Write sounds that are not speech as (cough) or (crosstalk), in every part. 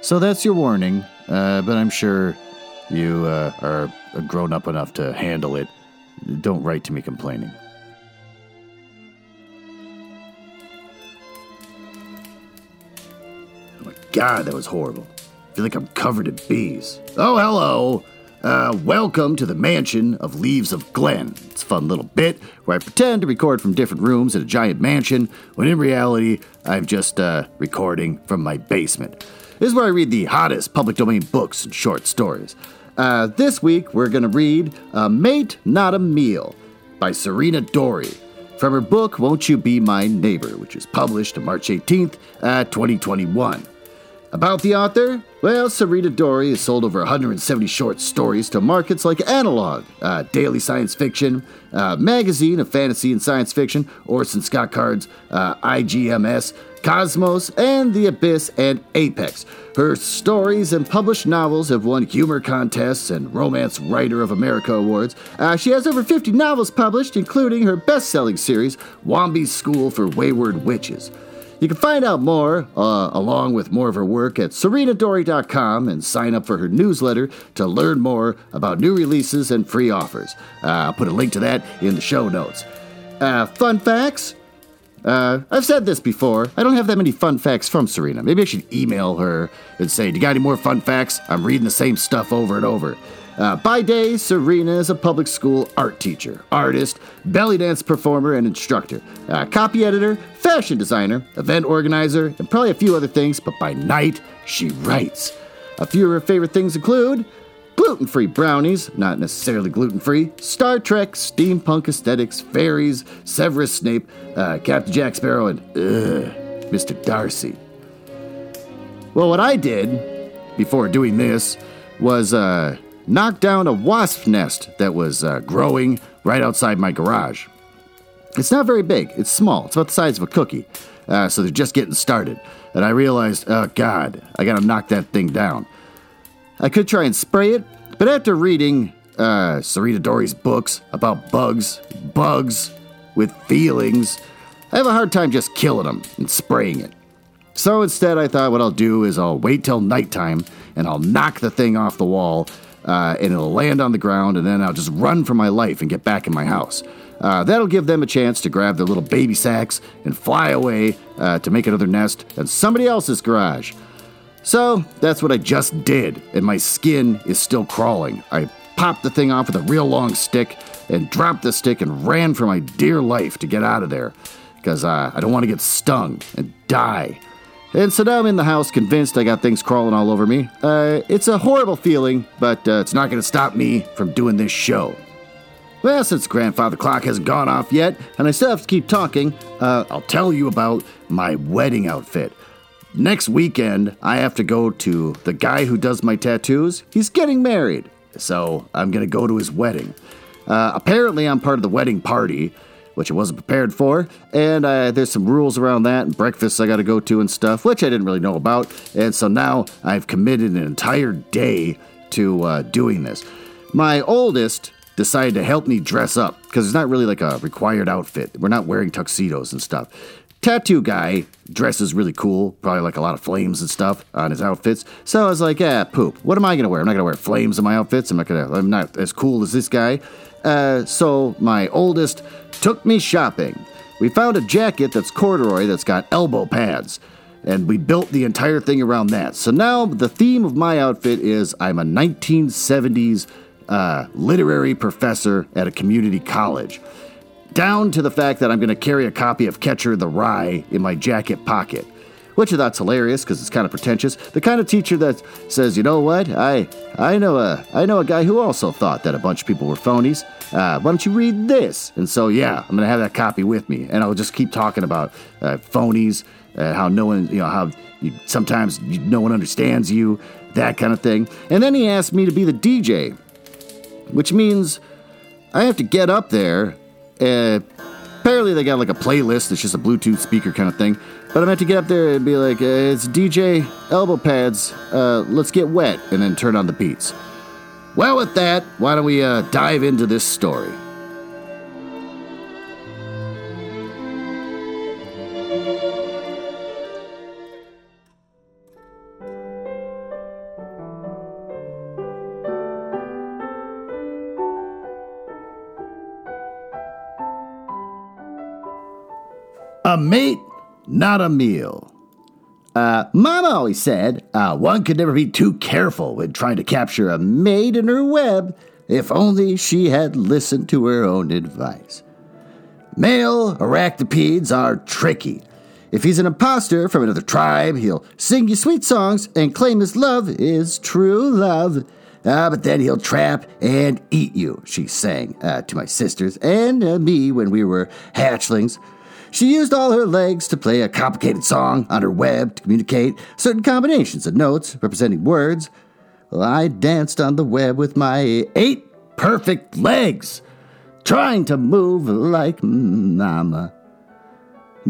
So that's your warning, uh, but I'm sure you uh, are grown up enough to handle it. Don't write to me complaining. Oh my god, that was horrible. I feel like I'm covered in bees. Oh, hello! Uh, welcome to the mansion of Leaves of Glen. It's a fun little bit where I pretend to record from different rooms in a giant mansion, when in reality, I'm just uh, recording from my basement. This is where I read the hottest public domain books and short stories. Uh, this week, we're going to read A Mate, Not a Meal by Sarina Dorie from her book Won't You Be My Neighbor, which is published on March 18th, uh, 2021. About the author? Well, Sarina Dorie has sold over 170 short stories to markets like Analog, uh, Daily Science Fiction, uh, Magazine of Fantasy and Science Fiction, Orson Scott Card's uh, IGMS, Cosmos, and The Abyss and Apex. Her stories and published novels have won humor contests and Romance Writer of America awards. Uh, she has over 50 novels published, including her best selling series, Womby's School for Wayward Witches. You can find out more, uh, along with more of her work, at sarinadorie.com and sign up for her newsletter to learn more about new releases and free offers. Uh, I'll put a link to that in the show notes. Uh, fun facts? Uh, I've said this before. I don't have that many fun facts from Sarina. Maybe I should email her and say, Do you got any more fun facts? I'm reading the same stuff over and over. Uh, by day, Sarina is a public school art teacher, artist, belly dance performer, and instructor, uh, copy editor, fashion designer, event organizer, and probably a few other things, but by night, she writes. A few of her favorite things include gluten free brownies, not necessarily gluten free, Star Trek, steampunk aesthetics, fairies, Severus Snape, uh, Captain Jack Sparrow, and ugh, Mr. Darcy. Well, what I did before doing this was uh, knock down a wasp nest that was uh, growing right outside my garage. It's not very big, it's small, it's about the size of a cookie, uh, so they're just getting started. And I realized, oh God, I gotta knock that thing down. I could try and spray it, but after reading uh, Sarina Dorie's books about bugs, bugs with feelings, I have a hard time just killing them and spraying it. So instead, I thought what I'll do is I'll wait till nighttime and I'll knock the thing off the wall uh, and it'll land on the ground, and then I'll just run for my life and get back in my house. Uh, that'll give them a chance to grab their little baby sacks and fly away uh, to make another nest in somebody else's garage. So that's what I just did, and my skin is still crawling. I popped the thing off with a real long stick and dropped the stick and ran for my dear life to get out of there because uh, I don't want to get stung and die. And so now I'm in the house, convinced I got things crawling all over me. Uh, it's a horrible feeling, but uh, it's not going to stop me from doing this show. Well, since grandfather clock hasn't gone off yet, and I still have to keep talking, uh, I'll tell you about my wedding outfit. Next weekend, I have to go to the guy who does my tattoos. He's getting married, so I'm to go to his wedding. Uh, apparently, I'm part of the wedding party, which I wasn't prepared for. And uh, there's some rules around that and breakfasts I got to go to and stuff, which I didn't really know about. And so now I've committed an entire day to uh, doing this. My oldest decided to help me dress up because it's not really like a required outfit. We're not wearing tuxedos and stuff. Tattoo guy dresses really cool, probably like a lot of flames and stuff on his outfits. So I was like, yeah, poop. What am I gonna wear? I'm not gonna wear flames in my outfits. I'm not gonna. I'm not as cool as this guy. Uh, so my oldest took me shopping. We found a jacket that's corduroy that's got elbow pads, and we built the entire thing around that. So now the theme of my outfit is I'm a 1970s uh, literary professor at a community college. Down to the fact that I'm going to carry a copy of Catcher in the Rye in my jacket pocket. which I thought's hilarious because it's kind of pretentious. The kind of teacher that says, you know what, I I know a I know a guy who also thought that a bunch of people were phonies. Uh, why don't you read this? And so yeah, I'm gonna have that copy with me, and I'll just keep talking about uh, phonies, uh, how no one you know how you, sometimes you, no one understands you, that kind of thing. And then he asked me to be the DJ, which means I have to get up there. Uh, apparently, they got like a playlist. It's just a Bluetooth speaker kind of thing. But I'm have to get up there and be like, uh, "It's DJ elbow pads. Uh, let's get wet," and then turn on the beats. Well, with that, why don't we uh, dive into this story? Mate, not a meal. Uh, Mama always said uh, one could never be too careful when trying to capture a mate in her web, if only she had listened to her own advice. Male arachnopedes are tricky. If he's an impostor from another tribe, he'll sing you sweet songs and claim his love is true love. Uh, but then he'll trap and eat you, she sang uh, to my sisters and uh, me when we were hatchlings. She used all her legs to play a complicated song on her web to communicate certain combinations of notes representing words. Well, I danced on the web with my eight perfect legs, trying to move like Mama.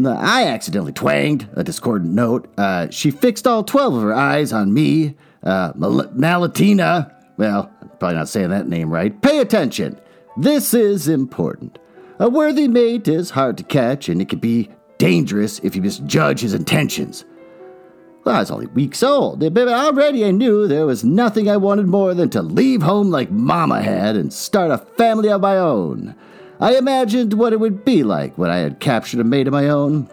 I accidentally twanged a discordant note. Uh, she fixed all 12 of her eyes on me. Uh, Mal- Malatina, well, I'm probably not saying that name right. Pay attention. This is important. A worthy mate is hard to catch, and it can be dangerous if you misjudge his intentions. Well, I was only weeks old, but already I knew there was nothing I wanted more than to leave home like Mama had and start a family of my own. I imagined what it would be like when I had captured a mate of my own.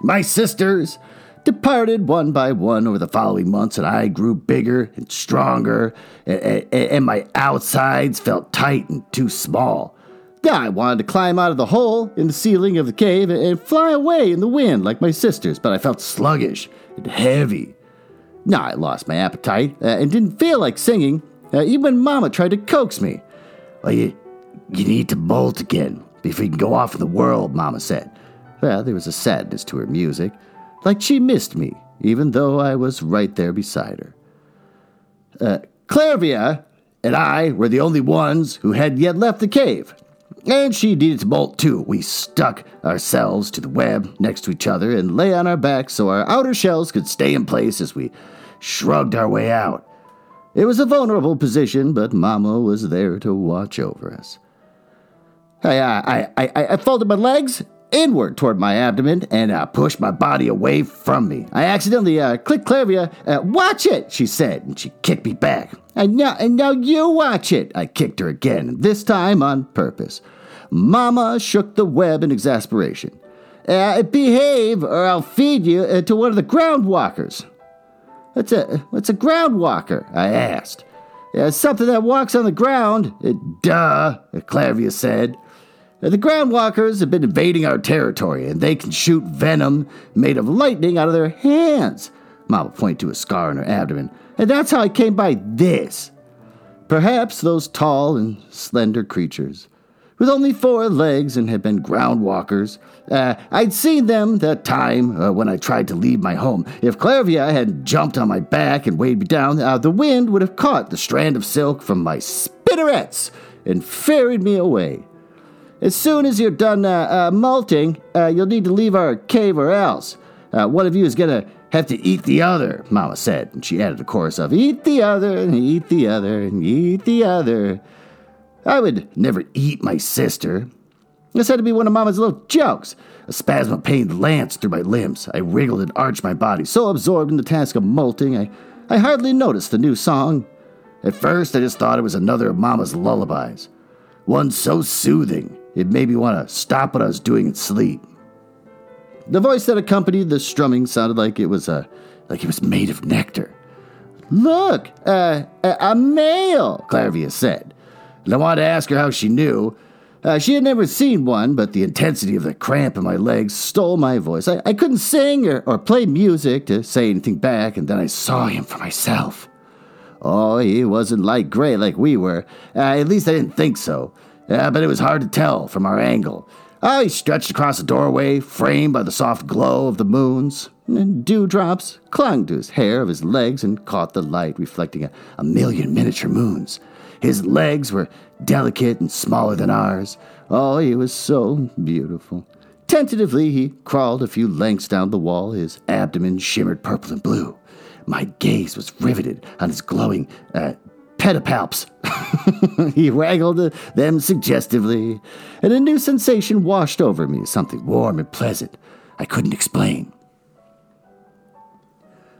My sisters departed one by one over the following months, and I grew bigger and stronger, and, and my outsides felt tight and too small. I wanted to climb out of the hole in the ceiling of the cave and fly away in the wind like my sisters, but I felt sluggish and heavy. Now I lost my appetite uh, and didn't feel like singing, uh, even when Mama tried to coax me. Well, you, you need to bolt again before you can go off in the world, Mama said. Well, there was a sadness to her music, like she missed me, even though I was right there beside her. Uh, Clarvia and I were the only ones who had yet left the cave. And she needed to bolt too. We stuck ourselves to the web next to each other and lay on our backs so our outer shells could stay in place as we shrugged our way out. It was a vulnerable position, but Mama was there to watch over us. I, I, I, I, folded my legs inward toward my abdomen and uh, pushed my body away from me. I accidentally uh, clicked Clavia. Uh, watch it, she said, and she kicked me back. And now, and now you watch it. I kicked her again, this time on purpose. Mama shook the web in exasperation. Uh, behave, or I'll feed you uh, to one of the ground walkers. What's a, what's a ground walker? I asked. Uh, something that walks on the ground. Uh, duh, Clavia said. Uh, the ground walkers have been invading our territory, and they can shoot venom made of lightning out of their hands. Mama pointed to a scar on her abdomen. And that's how I came by this. Perhaps those tall and slender creatures with only four legs and had been ground walkers. Uh, I'd seen them that time uh, when I tried to leave my home. If Clavia hadn't jumped on my back and weighed me down, uh, the wind would have caught the strand of silk from my spinnerets and ferried me away. As soon as you're done uh, uh, molting, uh, you'll need to leave our cave or else. one of you is going to have to eat the other, Mama said, and she added a chorus of eat the other and eat the other and eat the other. I would never eat my sister. This had to be one of Mama's little jokes. A spasm of pain lanced through my limbs. I wriggled and arched my body, so absorbed in the task of molting, I, I hardly noticed the new song. At first, I just thought it was another of Mama's lullabies. One so soothing, it made me want to stop what I was doing and sleep. The voice that accompanied the strumming sounded like it was uh, like it was made of nectar. Look, uh, a, a male, Clavia said. And I wanted to ask her how she knew. Uh, she had never seen one, but the intensity of the cramp in my legs stole my voice. I, I couldn't sing or, or play music to say anything back, and then I saw him for myself. Oh, he wasn't light gray like we were. Uh, at least I didn't think so. Uh, but it was hard to tell from our angle. He stretched across the doorway, framed by the soft glow of the moons. And dewdrops clung to his hair of his legs and caught the light, reflecting a, a million miniature moons. His legs were delicate and smaller than ours. Oh, he was so beautiful. Tentatively, he crawled a few lengths down the wall. His abdomen shimmered purple and blue. My gaze was riveted on his glowing uh, pedipalps. (laughs) he waggled them suggestively, and a new sensation washed over me, something warm and pleasant I couldn't explain.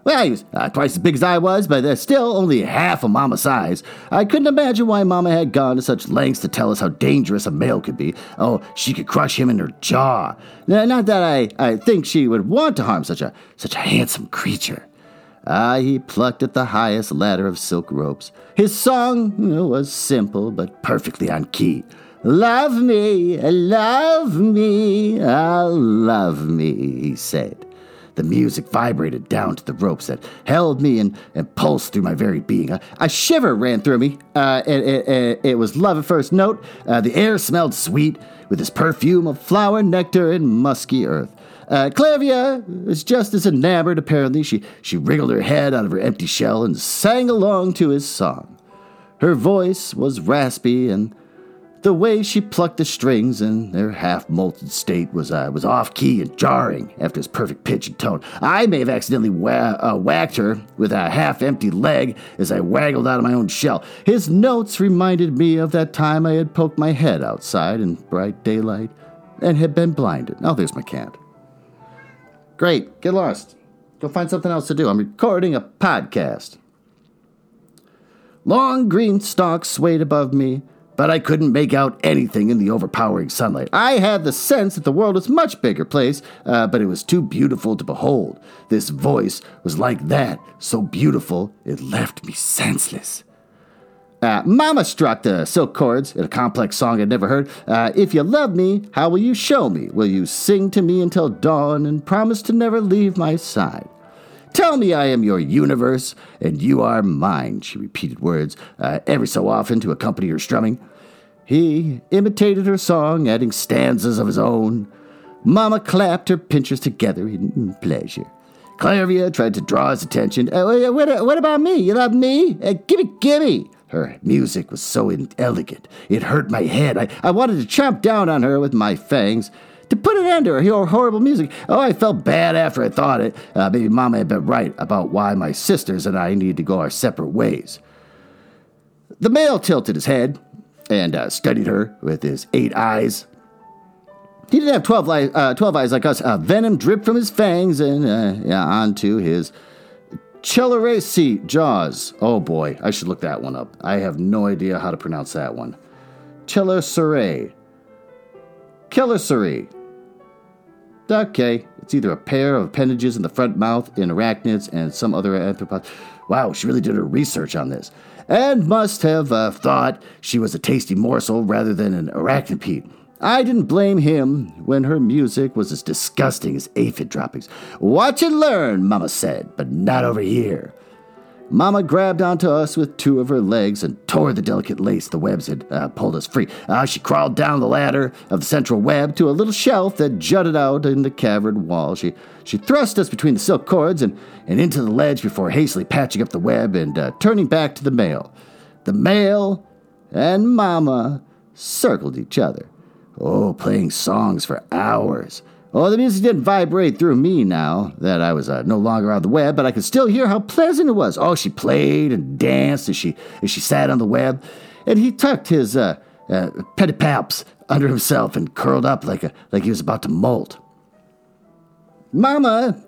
Well, he was uh, twice as big as I was, but uh, still only half of Mama's size. I couldn't imagine why Mama had gone to such lengths to tell us how dangerous a male could be. Oh, she could crush him in her jaw. Not that I, I think she would want to harm such a such a handsome creature. Ah, he plucked at the highest ladder of silk ropes. His song was simple but perfectly on key. Love me, love me, ah, love me, he said. The music vibrated down to the ropes that held me and, and pulsed through my very being. A, a shiver ran through me. Uh, it, it, it, was love at first note. Uh, the air smelled sweet with its perfume of flower, nectar, and musky earth. Uh, Clavia was just as enamored, apparently. She, she wriggled her head out of her empty shell and sang along to his song. Her voice was raspy and the way she plucked the strings in their half molted state was uh, was off key and jarring after his perfect pitch and tone. I may have accidentally uh, whacked her with a half empty leg as I waggled out of my own shell. His notes reminded me of that time I had poked my head outside in bright daylight and had been blinded. Oh, there's my cat. Great, get lost. Go find something else to do. I'm recording a podcast. Long green stalks swayed above me but I couldn't make out anything in the overpowering sunlight. I had the sense that the world was a much bigger place, uh, but it was too beautiful to behold. This voice was like that, so beautiful it left me senseless. Uh, Mama struck the silk chords in a complex song I'd never heard. Uh, if you love me, how will you show me? Will you sing to me until dawn and promise to never leave my side? Tell me I am your universe, and you are mine, she repeated words uh, every so often to accompany her strumming. He imitated her song, adding stanzas of his own. Mamma clapped her pincers together in pleasure. Clavia tried to draw his attention. Uh, what, what, about me? You love me? Uh, gimme, gimme! Her music was so inelegant, it hurt my head. I, I wanted to chomp down on her with my fangs to put an end to her horrible music. Oh, I felt bad after I thought it. Uh, maybe Mama had been right about why my sisters and I needed to go our separate ways. The male tilted his head and uh, studied her with his eight eyes. He didn't have 12, li- uh, 12 eyes like us. Uh, venom dripped from his fangs and uh, yeah, onto his Chelaracy jaws. Oh boy, I should look that one up. I have no idea how to pronounce that one. Chelicerae. Chelicerae. Okay, it's either a pair of appendages in the front mouth in arachnids and some other arthropods. Wow, she really did her research on this. And must have uh, thought she was a tasty morsel rather than an arachnopede. I didn't blame him when her music was as disgusting as aphid droppings. Watch and learn, Mama said, but not over here. Mama grabbed onto us with two of her legs and tore the delicate lace the webs had uh, pulled us free. Uh, she crawled down the ladder of the central web to a little shelf that jutted out in the cavern wall. She, she thrust us between the silk cords and, and into the ledge before hastily patching up the web and uh, turning back to the male. The male and Mama circled each other. Oh, playing songs for hours. Oh, the music didn't vibrate through me now that I was uh, no longer on the web, but I could still hear how pleasant it was. Oh, she played and danced as she as she sat on the web, and he tucked his uh, uh, under himself and curled up like a like he was about to molt. Mama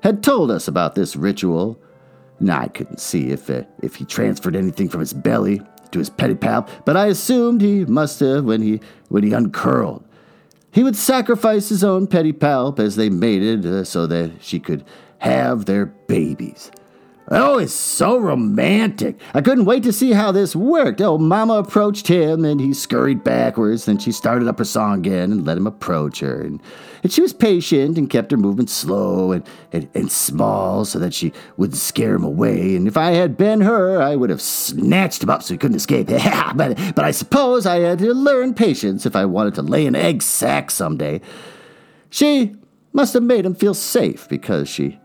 had told us about this ritual. Now, I couldn't see if uh, if he transferred anything from his belly to his pedipalp, but I assumed he must have when he when he uncurled. He would sacrifice his own pedipalp as they mated uh, so that she could have their babies. Oh, it's so romantic. I couldn't wait to see how this worked. Oh, Mama approached him and he scurried backwards. Then she started up her song again and let him approach her. And, and she was patient and kept her movement slow and, and, and small so that she wouldn't scare him away. And if I had been her, I would have snatched him up so he couldn't escape. (laughs) but, but I suppose I had to learn patience if I wanted to lay an egg sack someday. She must have made him feel safe because she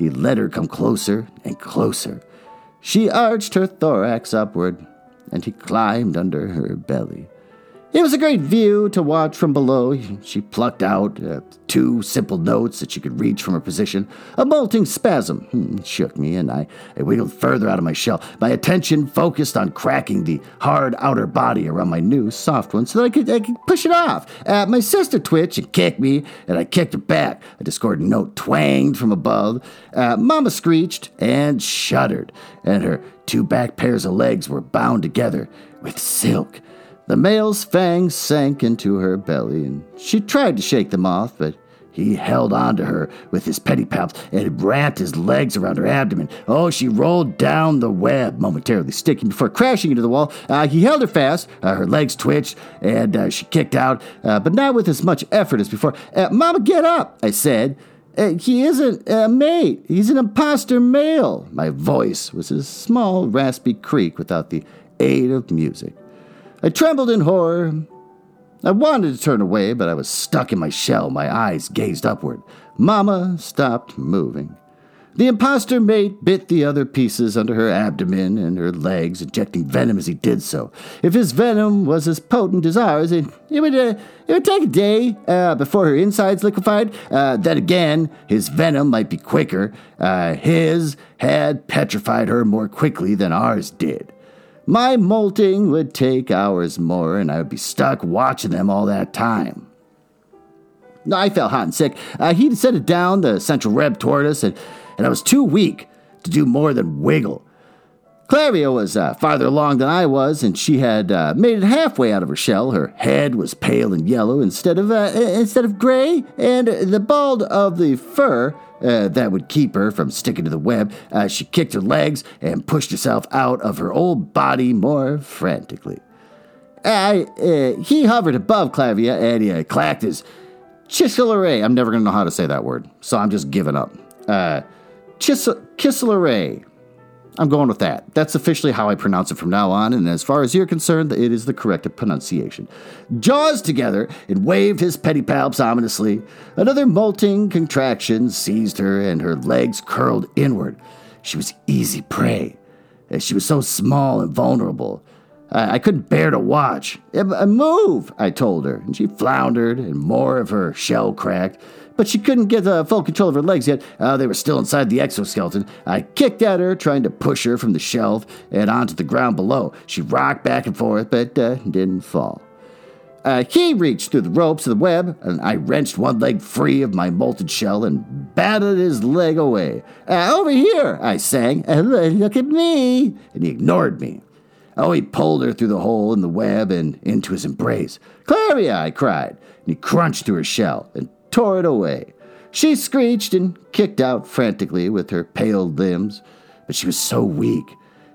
he let her come closer and closer. She arched her thorax upward, and he climbed under her belly. It was a great view to watch from below. She plucked out uh, two simple notes that she could reach from her position. A molting spasm hmm, shook me, and I, I wiggled further out of my shell. My attention focused on cracking the hard outer body around my new soft one so that I could, I could push it off. Uh, my sister twitched and kicked me, and I kicked her back. A discordant note twanged from above. Uh, Mama screeched and shuddered, and her two back pairs of legs were bound together with silk. The male's fangs sank into her belly, and she tried to shake them off, but he held on to her with his pedipalps and wrapped his legs around her abdomen. Oh, she rolled down the web, momentarily sticking before crashing into the wall. Uh, he held her fast. Uh, her legs twitched, and uh, she kicked out, uh, but not with as much effort as before. Uh, Mama, get up, I said. Uh, he isn't a mate. He's an impostor male. My voice was a small, raspy creak without the aid of music. I trembled in horror. I wanted to turn away, but I was stuck in my shell, my eyes gazed upward. Mama stopped moving. The impostor mate bit the other pieces under her abdomen and her legs, injecting venom as he did so. If his venom was as potent as ours, it, it would, uh, it would take a day uh, before her insides liquefied. Uh, then again, his venom might be quicker. Uh, his had petrified her more quickly than ours did. My molting would take hours more, and I would be stuck watching them all that time. I felt hot and sick. Uh, he'd set it down, the central reb toward us, and, and I was too weak to do more than wiggle. Clavia was uh, farther along than I was, and she had uh, made it halfway out of her shell. Her head was pale and yellow instead of uh, instead of gray, and the bald of the fur uh, that would keep her from sticking to the web. Uh, she kicked her legs and pushed herself out of her old body more frantically. Uh, he hovered above Clavia and he clacked his chisselare. I'm never going to know how to say that word, so I'm just giving up. Uh, chis- I'm going with that. That's officially how I pronounce it from now on, and as far as you're concerned, it is the correct pronunciation. Jaws together and waved his pedipalps ominously. Another molting contraction seized her, and her legs curled inward. She was easy prey. as She was so small and vulnerable. I, I couldn't bear to watch. Uh, move, I told her, and she floundered, and more of her shell cracked but she couldn't get uh, full control of her legs yet. Uh, they were still inside the exoskeleton. I kicked at her, trying to push her from the shelf and onto the ground below. She rocked back and forth, but uh, didn't fall. Uh, he reached through the ropes of the web, and I wrenched one leg free of my molten shell and batted his leg away. Uh, over here, I sang. Uh, look at me. And he ignored me. Oh, he pulled her through the hole in the web and into his embrace. Claria, I cried. And he crunched through her shell and tore it away. She screeched and kicked out frantically with her pale limbs, but she was so weak.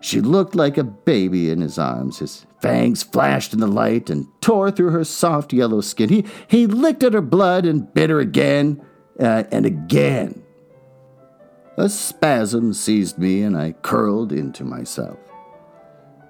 She looked like a baby in his arms. His fangs flashed in the light and tore through her soft yellow skin. He, he licked at her blood and bit her again uh, and again. A spasm seized me and I curled into myself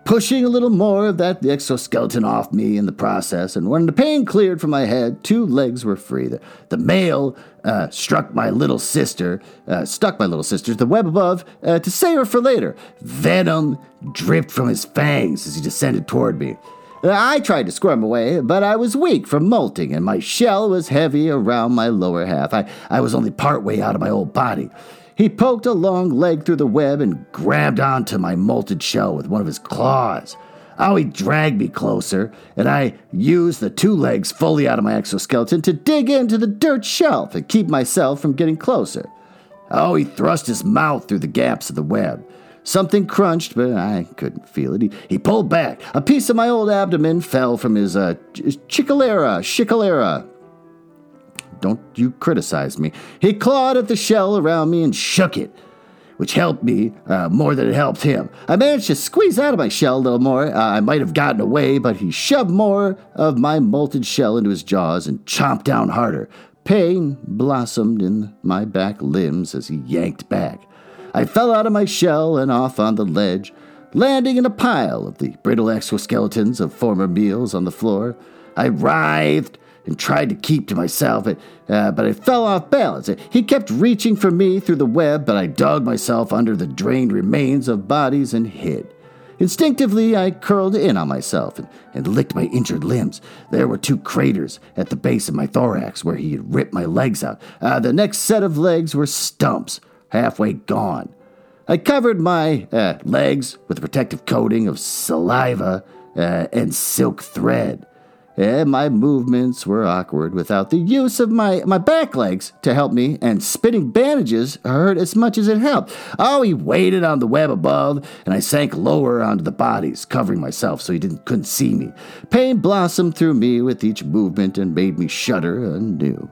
pushing a little more of that exoskeleton off me in the process. And when the pain cleared from my head, two legs were free. The, the male uh, struck my little sister, uh, stuck my little sister, to the web above, uh, to save her for later. Venom dripped from his fangs as he descended toward me. I tried to squirm away, but I was weak from molting, and my shell was heavy around my lower half. I, I was only part way out of my old body. He poked a long leg through the web and grabbed onto my molted shell with one of his claws. Oh, he dragged me closer, and I used the two legs fully out of my exoskeleton to dig into the dirt shelf and keep myself from getting closer. Oh, he thrust his mouth through the gaps of the web. Something crunched, but I couldn't feel it. He, he pulled back. A piece of my old abdomen fell from his uh, chicalera, chicalera, don't you criticize me. He clawed at the shell around me and shook it. which helped me uh, more than it helped him. I managed to squeeze out of my shell a little more. Uh, I might have gotten away, but he shoved more of my molted shell into his jaws and chomped down harder. Pain blossomed in my back limbs as he yanked back. I fell out of my shell and off on the ledge, landing in a pile of the brittle exoskeletons of former meals on the floor. I writhed and tried to keep to myself, uh, but I fell off balance. He kept reaching for me through the web, but I dug myself under the drained remains of bodies and hid. Instinctively, I curled in on myself and, and licked my injured limbs. There were two craters at the base of my thorax where he had ripped my legs out. Uh, the next set of legs were stumps, halfway gone. I covered my uh, legs with a protective coating of saliva uh, and silk thread and my movements were awkward without the use of my, my back legs to help me, and spinning bandages hurt as much as it helped. Oh, he waited on the web above, and I sank lower onto the bodies, covering myself so he didn't couldn't see me. Pain blossomed through me with each movement and made me shudder anew.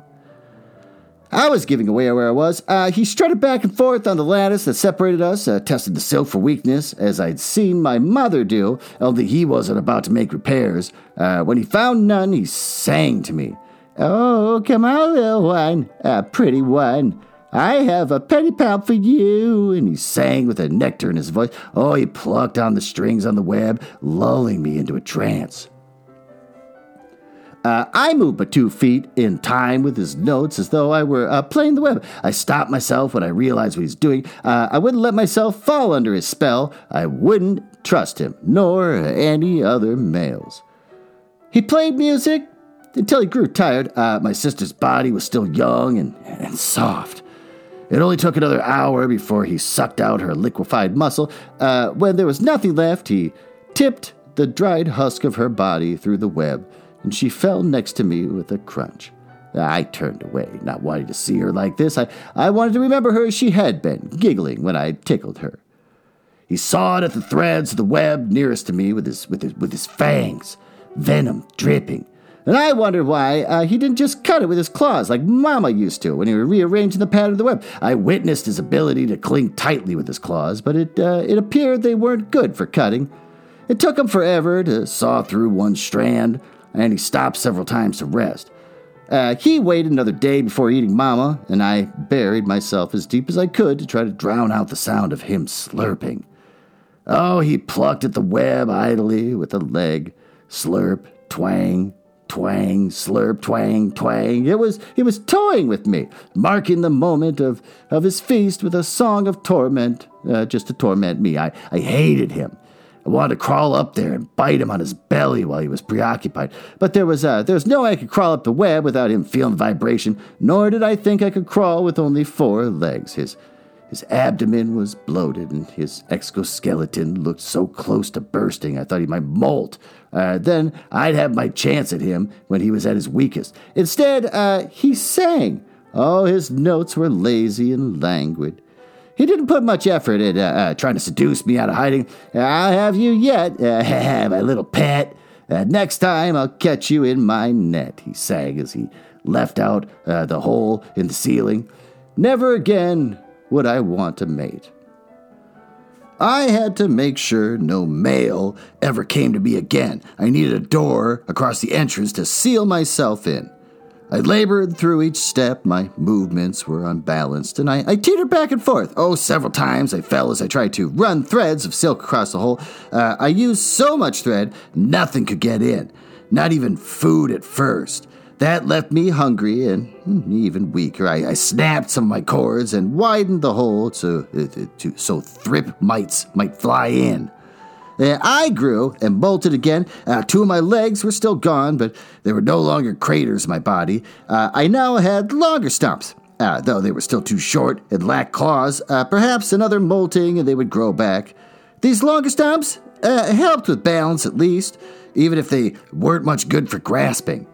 I was giving away where I was. Uh, he strutted back and forth on the lattice that separated us, uh, tested the silk for weakness, as I'd seen my mother do, only he wasn't about to make repairs. Uh, when he found none, he sang to me. Oh, come on, little one, a pretty one. I have a petty pout for you. And he sang with a nectar in his voice. Oh, he plucked on the strings on the web, lulling me into a trance. Uh, I moved but two feet in time with his notes as though I were uh, playing the web. I stopped myself when I realized what he's doing. Uh, I wouldn't let myself fall under his spell. I wouldn't trust him, nor any other males. He played music until he grew tired. Uh, my sister's body was still young and, and soft. It only took another hour before he sucked out her liquefied muscle. Uh, when there was nothing left, he tipped the dried husk of her body through the web and she fell next to me with a crunch. I turned away, not wanting to see her like this. I, I wanted to remember her as she had been, giggling when I tickled her. He sawed at the threads of the web nearest to me with his, with his, with his fangs, venom dripping. And I wondered why uh, he didn't just cut it with his claws like Mama used to when he was rearranging the pattern of the web. I witnessed his ability to cling tightly with his claws, but it, uh, it appeared they weren't good for cutting. It took him forever to saw through one strand, and he stopped several times to rest. Uh, he waited another day before eating Mama, and I buried myself as deep as I could to try to drown out the sound of him slurping. Oh, he plucked at the web idly with a leg. Slurp, twang, twang, slurp, twang, twang. It was he was toying with me, marking the moment of, of his feast with a song of torment, uh, just to torment me. I, I hated him. I wanted to crawl up there and bite him on his belly while he was preoccupied, but there was uh, there was no way I could crawl up the web without him feeling vibration. Nor did I think I could crawl with only four legs. His his abdomen was bloated, and his exoskeleton looked so close to bursting. I thought he might molt. Uh, then I'd have my chance at him when he was at his weakest. Instead, uh, he sang. Oh, his notes were lazy and languid. He didn't put much effort in uh, uh, trying to seduce me out of hiding. I'll have you yet, uh, my little pet. Uh, next time I'll catch you in my net, he sang as he left out uh, the hole in the ceiling. Never again would I want a mate. I had to make sure no male ever came to me again. I needed a door across the entrance to seal myself in. I labored through each step. My movements were unbalanced, and I, I teetered back and forth. Oh, several times I fell as I tried to run threads of silk across the hole. Uh, I used so much thread, nothing could get in, not even food at first. That left me hungry and hmm, even weaker. I, I snapped some of my cords and widened the hole so, uh, to, so thrip mites might fly in. I grew and bolted again. Uh, two of my legs were still gone, but there were no longer craters in my body. Uh, I now had longer stumps, uh, though they were still too short and lacked claws. Uh, perhaps another molting and they would grow back. These longer stumps uh, helped with balance at least, even if they weren't much good for grasping.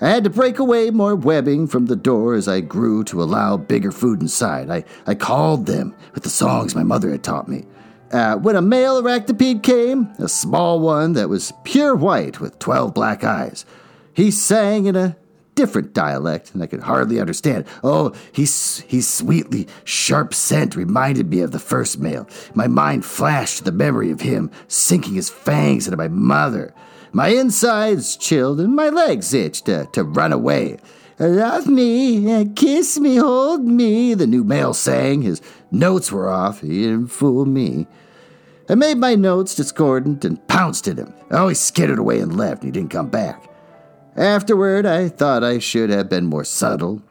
I had to break away more webbing from the door as I grew to allow bigger food inside. I, I called them with the songs my mother had taught me. Uh, when a male arachnopede came, a small one that was pure white with 12 black eyes, he sang in a different dialect, and I could hardly understand. Oh, his, his sweetly sharp scent reminded me of the first male. My mind flashed the memory of him sinking his fangs into my mother. My insides chilled and my legs itched to, to run away. Love me, kiss me, hold me, the new male sang. His notes were off. He didn't fool me. I made my notes discordant and pounced at him. Oh, he skittered away and left, and he didn't come back. Afterward, I thought I should have been more subtle.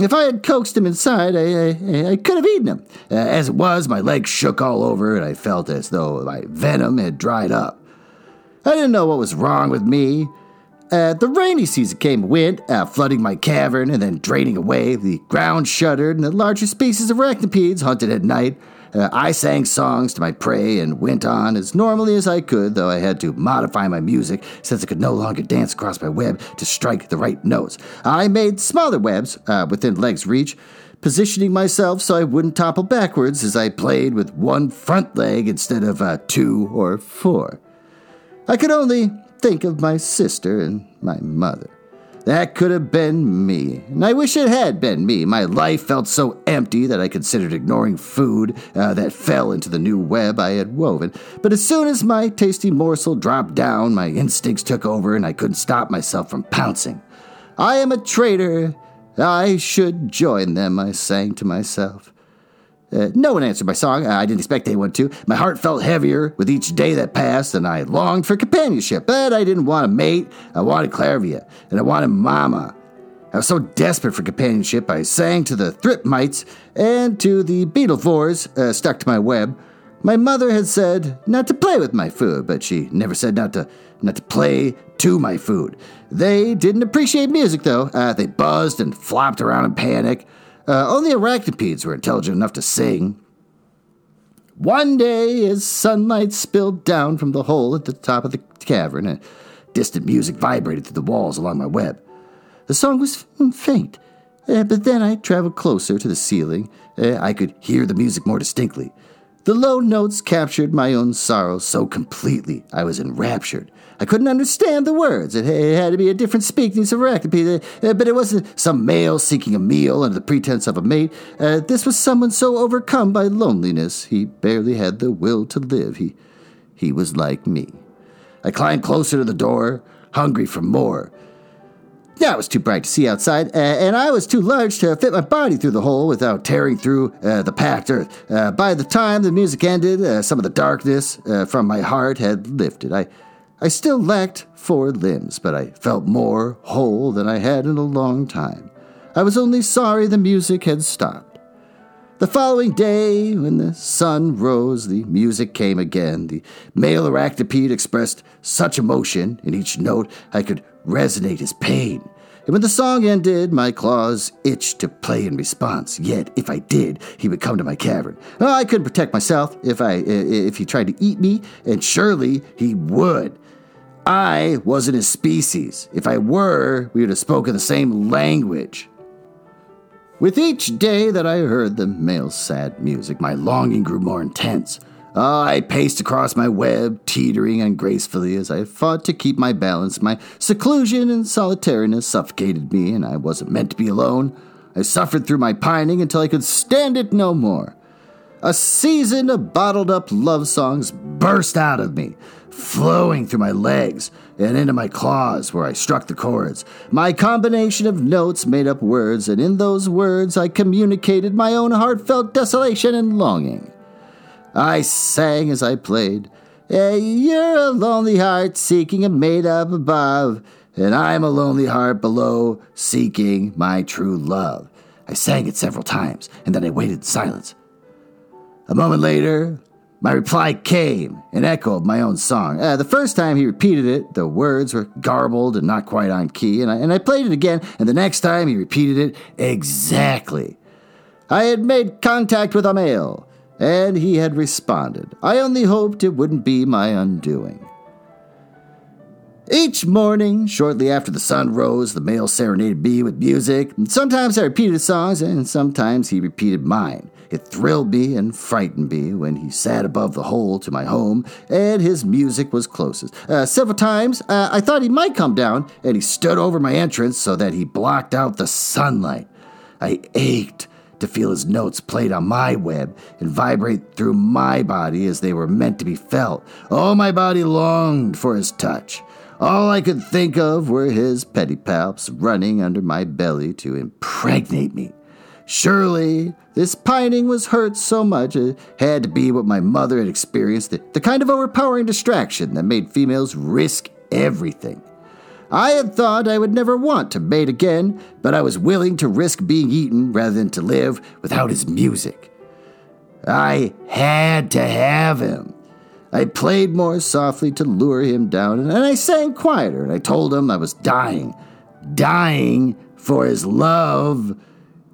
If I had coaxed him inside, I, I, I could have eaten him. Uh, as it was, my legs shook all over, and I felt as though my venom had dried up. I didn't know what was wrong with me. Uh, the rainy season came and went, uh, flooding my cavern and then draining away. The ground shuddered, and the larger species of arachnopods hunted at night. Uh, I sang songs to my prey and went on as normally as I could, though I had to modify my music since I could no longer dance across my web to strike the right notes. I made smaller webs uh, within legs' reach, positioning myself so I wouldn't topple backwards as I played with one front leg instead of uh, two or four. I could only think of my sister and my mother. That could have been me, and I wish it had been me. My life felt so empty that I considered ignoring food uh, that fell into the new web I had woven. But as soon as my tasty morsel dropped down, my instincts took over and I couldn't stop myself from pouncing. I am a traitor. I should join them, I sang to myself. Uh, no one answered my song. I didn't expect anyone to. My heart felt heavier with each day that passed, and I longed for companionship. But I didn't want a mate. I wanted Clairvia, and I wanted Mama. I was so desperate for companionship, I sang to the thrip mites and to the beetlevores uh, stuck to my web. My mother had said not to play with my food, but she never said not to not to play to my food. They didn't appreciate music, though. Uh, they buzzed and flopped around in panic. Uh, only arachnopods were intelligent enough to sing. One day, as sunlight spilled down from the hole at the top of the cavern, and distant music vibrated through the walls along my web. The song was faint, uh, but then I traveled closer to the ceiling. Uh, I could hear the music more distinctly. The low notes captured my own sorrow so completely, I was enraptured. I couldn't understand the words. It, had to be a different speaking arachnoid, uh, but it wasn't some male seeking a meal under the pretense of a mate. Uh, this was someone so overcome by loneliness he barely had the will to live. He, he was like me. I climbed closer to the door, hungry for more. Yeah, it was too bright to see outside, uh, and I was too large to fit my body through the hole without tearing through uh, the packed earth. Uh, by the time the music ended, uh, some of the darkness uh, from my heart had lifted. I I still lacked four limbs, but I felt more whole than I had in a long time. I was only sorry the music had stopped. The following day, when the sun rose, the music came again. The male arachnopede expressed such emotion in each note I could resonate his pain. And when the song ended, my claws itched to play in response. Yet, if I did, he would come to my cavern. I couldn't protect myself if I if he tried to eat me, and surely he would. I wasn't his species. If I were, we would have spoken the same language. With each day that I heard the male's sad music, my longing grew more intense. I paced across my web, teetering ungracefully as I fought to keep my balance. My seclusion and solitariness suffocated me, and I wasn't meant to be alone. I suffered through my pining until I could stand it no more. A season of bottled up love songs burst out of me flowing through my legs and into my claws where I struck the chords. My combination of notes made up words, and in those words I communicated my own heartfelt desolation and longing. I sang as I played. Hey, you're a lonely heart seeking a mate up above, and I'm a lonely heart below seeking my true love. I sang it several times, and then I waited in silence. A moment later, my reply came and echoed my own song. Uh, the first time he repeated it, the words were garbled and not quite on key, and I, and I played it again, and the next time he repeated it exactly. I had made contact with a male, and he had responded. I only hoped it wouldn't be my undoing. Each morning, shortly after the sun rose, the male serenaded me with music. Sometimes I repeated his songs, and sometimes he repeated mine. It thrilled me and frightened me when he sat above the hole to my home, and his music was closest. Uh, several times, uh, I thought he might come down, and he stood over my entrance so that he blocked out the sunlight. I ached to feel his notes played on my web and vibrate through my body as they were meant to be felt. All my body longed for his touch. All I could think of were his pedipalps running under my belly to impregnate me. Surely, this pining was hurt so much it had to be what my mother had experienced the, the kind of overpowering distraction that made females risk everything. I had thought I would never want to mate again, but I was willing to risk being eaten rather than to live without his music. I had to have him. I played more softly to lure him down, and I sang quieter, and I told him I was dying, dying for his love.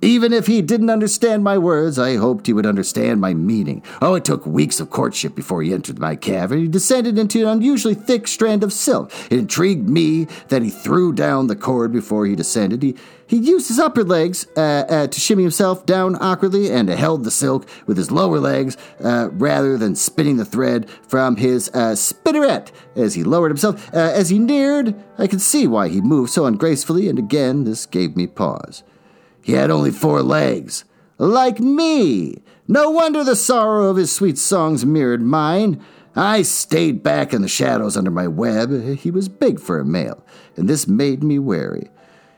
Even if he didn't understand my words, I hoped he would understand my meaning. Oh, it took weeks of courtship before he entered my cavern. He descended into an unusually thick strand of silk. It intrigued me that he threw down the cord before he descended. He, he used his upper legs uh, uh, to shimmy himself down awkwardly and held the silk with his lower legs uh, rather than spinning the thread from his uh, spinneret as he lowered himself. Uh, as he neared, I could see why he moved so ungracefully, and again this gave me pause. He had only four legs. Like me! No wonder the sorrow of his sweet songs mirrored mine. I stayed back in the shadows under my web. He was big for a male, and this made me wary.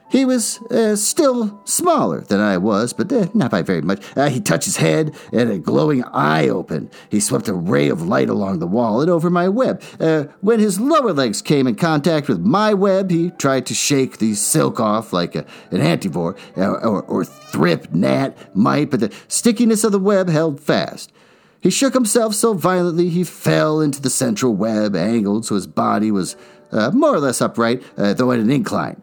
He was uh, still smaller than I was, but uh, not by very much. Uh, he touched his head, and a glowing eye opened. He swept a ray of light along the wall and over my web. Uh, when his lower legs came in contact with my web, he tried to shake the silk off like a, an antivore or, or, or thrip gnat might, but the stickiness of the web held fast. He shook himself so violently he fell into the central web, angled so his body was uh, more or less upright, uh, though at an incline.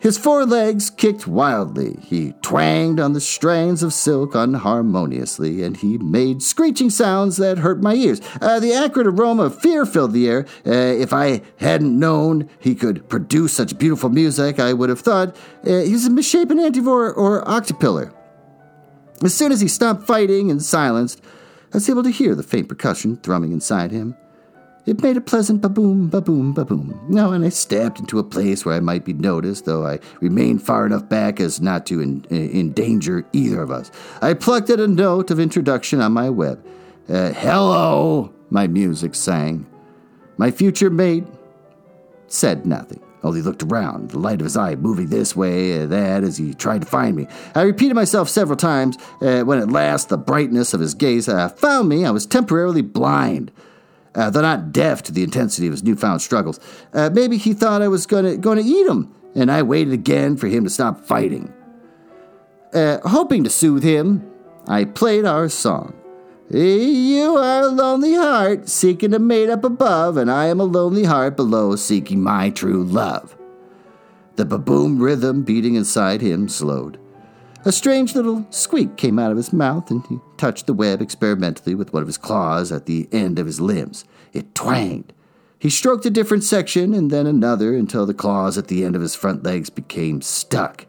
His four legs kicked wildly. He twanged on the strands of silk unharmoniously, and he made screeching sounds that hurt my ears. Uh, the acrid aroma of fear filled the air. Uh, if I hadn't known he could produce such beautiful music, I would have thought uh, he was a misshapen antivore or octopillar. As soon as he stopped fighting and silenced, I was able to hear the faint percussion thrumming inside him. It made a pleasant ba-boom, ba-boom, ba-boom. Now, and I stepped into a place where I might be noticed, though I remained far enough back as not to in, endanger either of us. I plucked at a note of introduction on my web. Uh, hello, my music sang. My future mate said nothing. Only looked around, the light of his eye moving this way and that as he tried to find me. I repeated myself several times. Uh, when at last the brightness of his gaze uh, found me, I was temporarily blind uh, though not deaf to the intensity of his newfound struggles. Uh, maybe he thought I was going to gonna eat him, and I waited again for him to stop fighting. Uh, hoping to soothe him, I played our song. You are a lonely heart seeking a mate up above, and I am a lonely heart below seeking my true love. The baboom rhythm beating inside him slowed. A strange little squeak came out of his mouth, and he touched the web experimentally with one of his claws at the end of his limbs. It twanged. He stroked a different section and then another until the claws at the end of his front legs became stuck.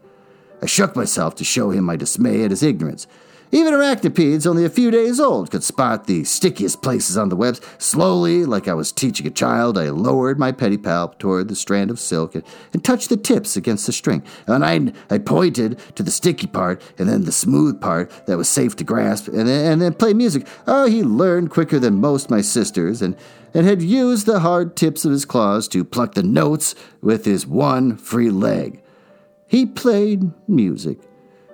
I shook myself to show him my dismay at his ignorance. Even arachnopedes, only a few days old, could spot the stickiest places on the webs. Slowly, like I was teaching a child, I lowered my pedipalp toward the strand of silk and, and touched the tips against the string. And I, I pointed to the sticky part and then the smooth part that was safe to grasp and and then play music. Oh, he learned quicker than most my sisters and, and had used the hard tips of his claws to pluck the notes with his one free leg. He played music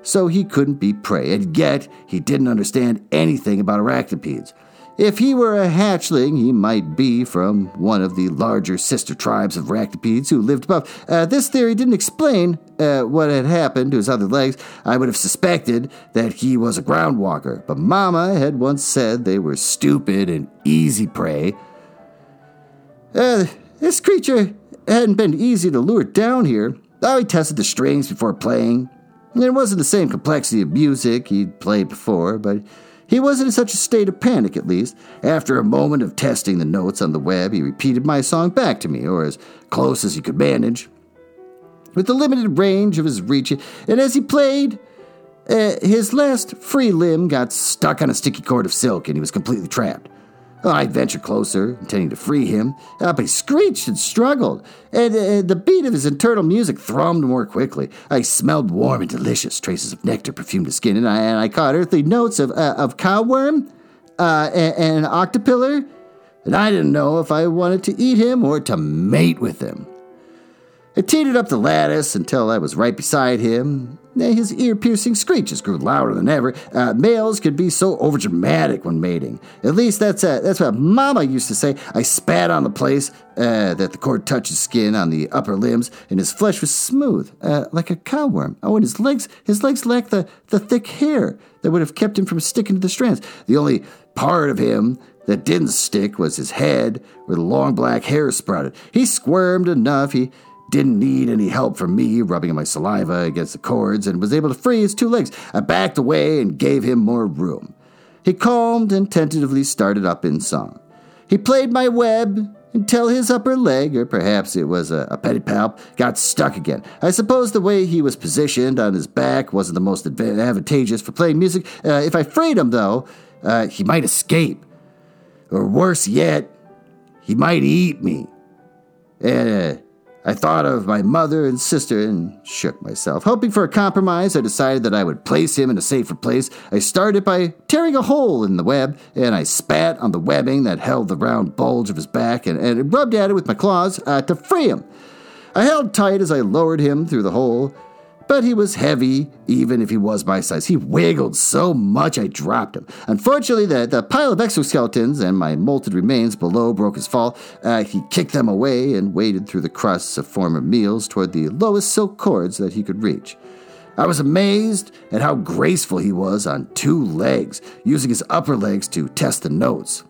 so he couldn't be prey, and yet he didn't understand anything about arachnopedes. If he were a hatchling, he might be from one of the larger sister tribes of arachnopedes who lived above. Uh, this theory didn't explain uh, what had happened to his other legs. I would have suspected that he was a ground walker, but Mama had once said they were stupid and easy prey. Uh, this creature hadn't been easy to lure down here. He tested the strings before playing, it wasn't the same complexity of music he'd played before, but He wasn't in such a state of panic, at least. After a moment of testing the notes on the web, he repeated my song back to me, or as close as he could manage. With the limited range of his reach, and as he played, uh, his last free limb got stuck on a sticky cord of silk and he was completely trapped. I ventured closer, intending to free him, but he screeched and struggled, and the beat of his internal music thrummed more quickly. I smelled warm and delicious, traces of nectar perfumed his skin, and I, and I caught earthly notes of, uh, of cowworm uh, and, and octopillar, and I didn't know if I wanted to eat him or to mate with him. I teetered up the lattice until I was right beside him. His ear piercing screeches grew louder than ever. Uh, males could be so overdramatic when mating. At least that's, uh, that's what Mama used to say. I spat on the place uh, that the cord touched his skin on the upper limbs, and his flesh was smooth, uh, like a cowworm. Oh, and his legs, his legs lacked the, the thick hair that would have kept him from sticking to the strands. The only part of him that didn't stick was his head, where the long black hair sprouted. He squirmed enough. He didn't need any help from me rubbing my saliva against the cords and was able to free his two legs. I backed away and gave him more room. He calmed and tentatively started up in song. He played my web until his upper leg, or perhaps it was a, a pedipalp, got stuck again. I suppose the way he was positioned on his back wasn't the most advantageous for playing music. Uh, if I freed him, though, uh, he might escape. Or worse yet, he might eat me. Uh, I thought of my mother and sister and shook myself. Hoping for a compromise, I decided that I would place him in a safer place. I started by tearing a hole in the web, and I spat on the webbing that held the round bulge of his back and, and rubbed at it with my claws uh, to free him. I held tight as I lowered him through the hole, but he was heavy, even if he was my size. He wiggled so much I dropped him. Unfortunately, the, the pile of exoskeletons and my molted remains below broke his fall. Uh, he kicked them away and waded through the crusts of former meals toward the lowest silk cords that he could reach. I was amazed at how graceful he was on two legs, using his upper legs to test the notes.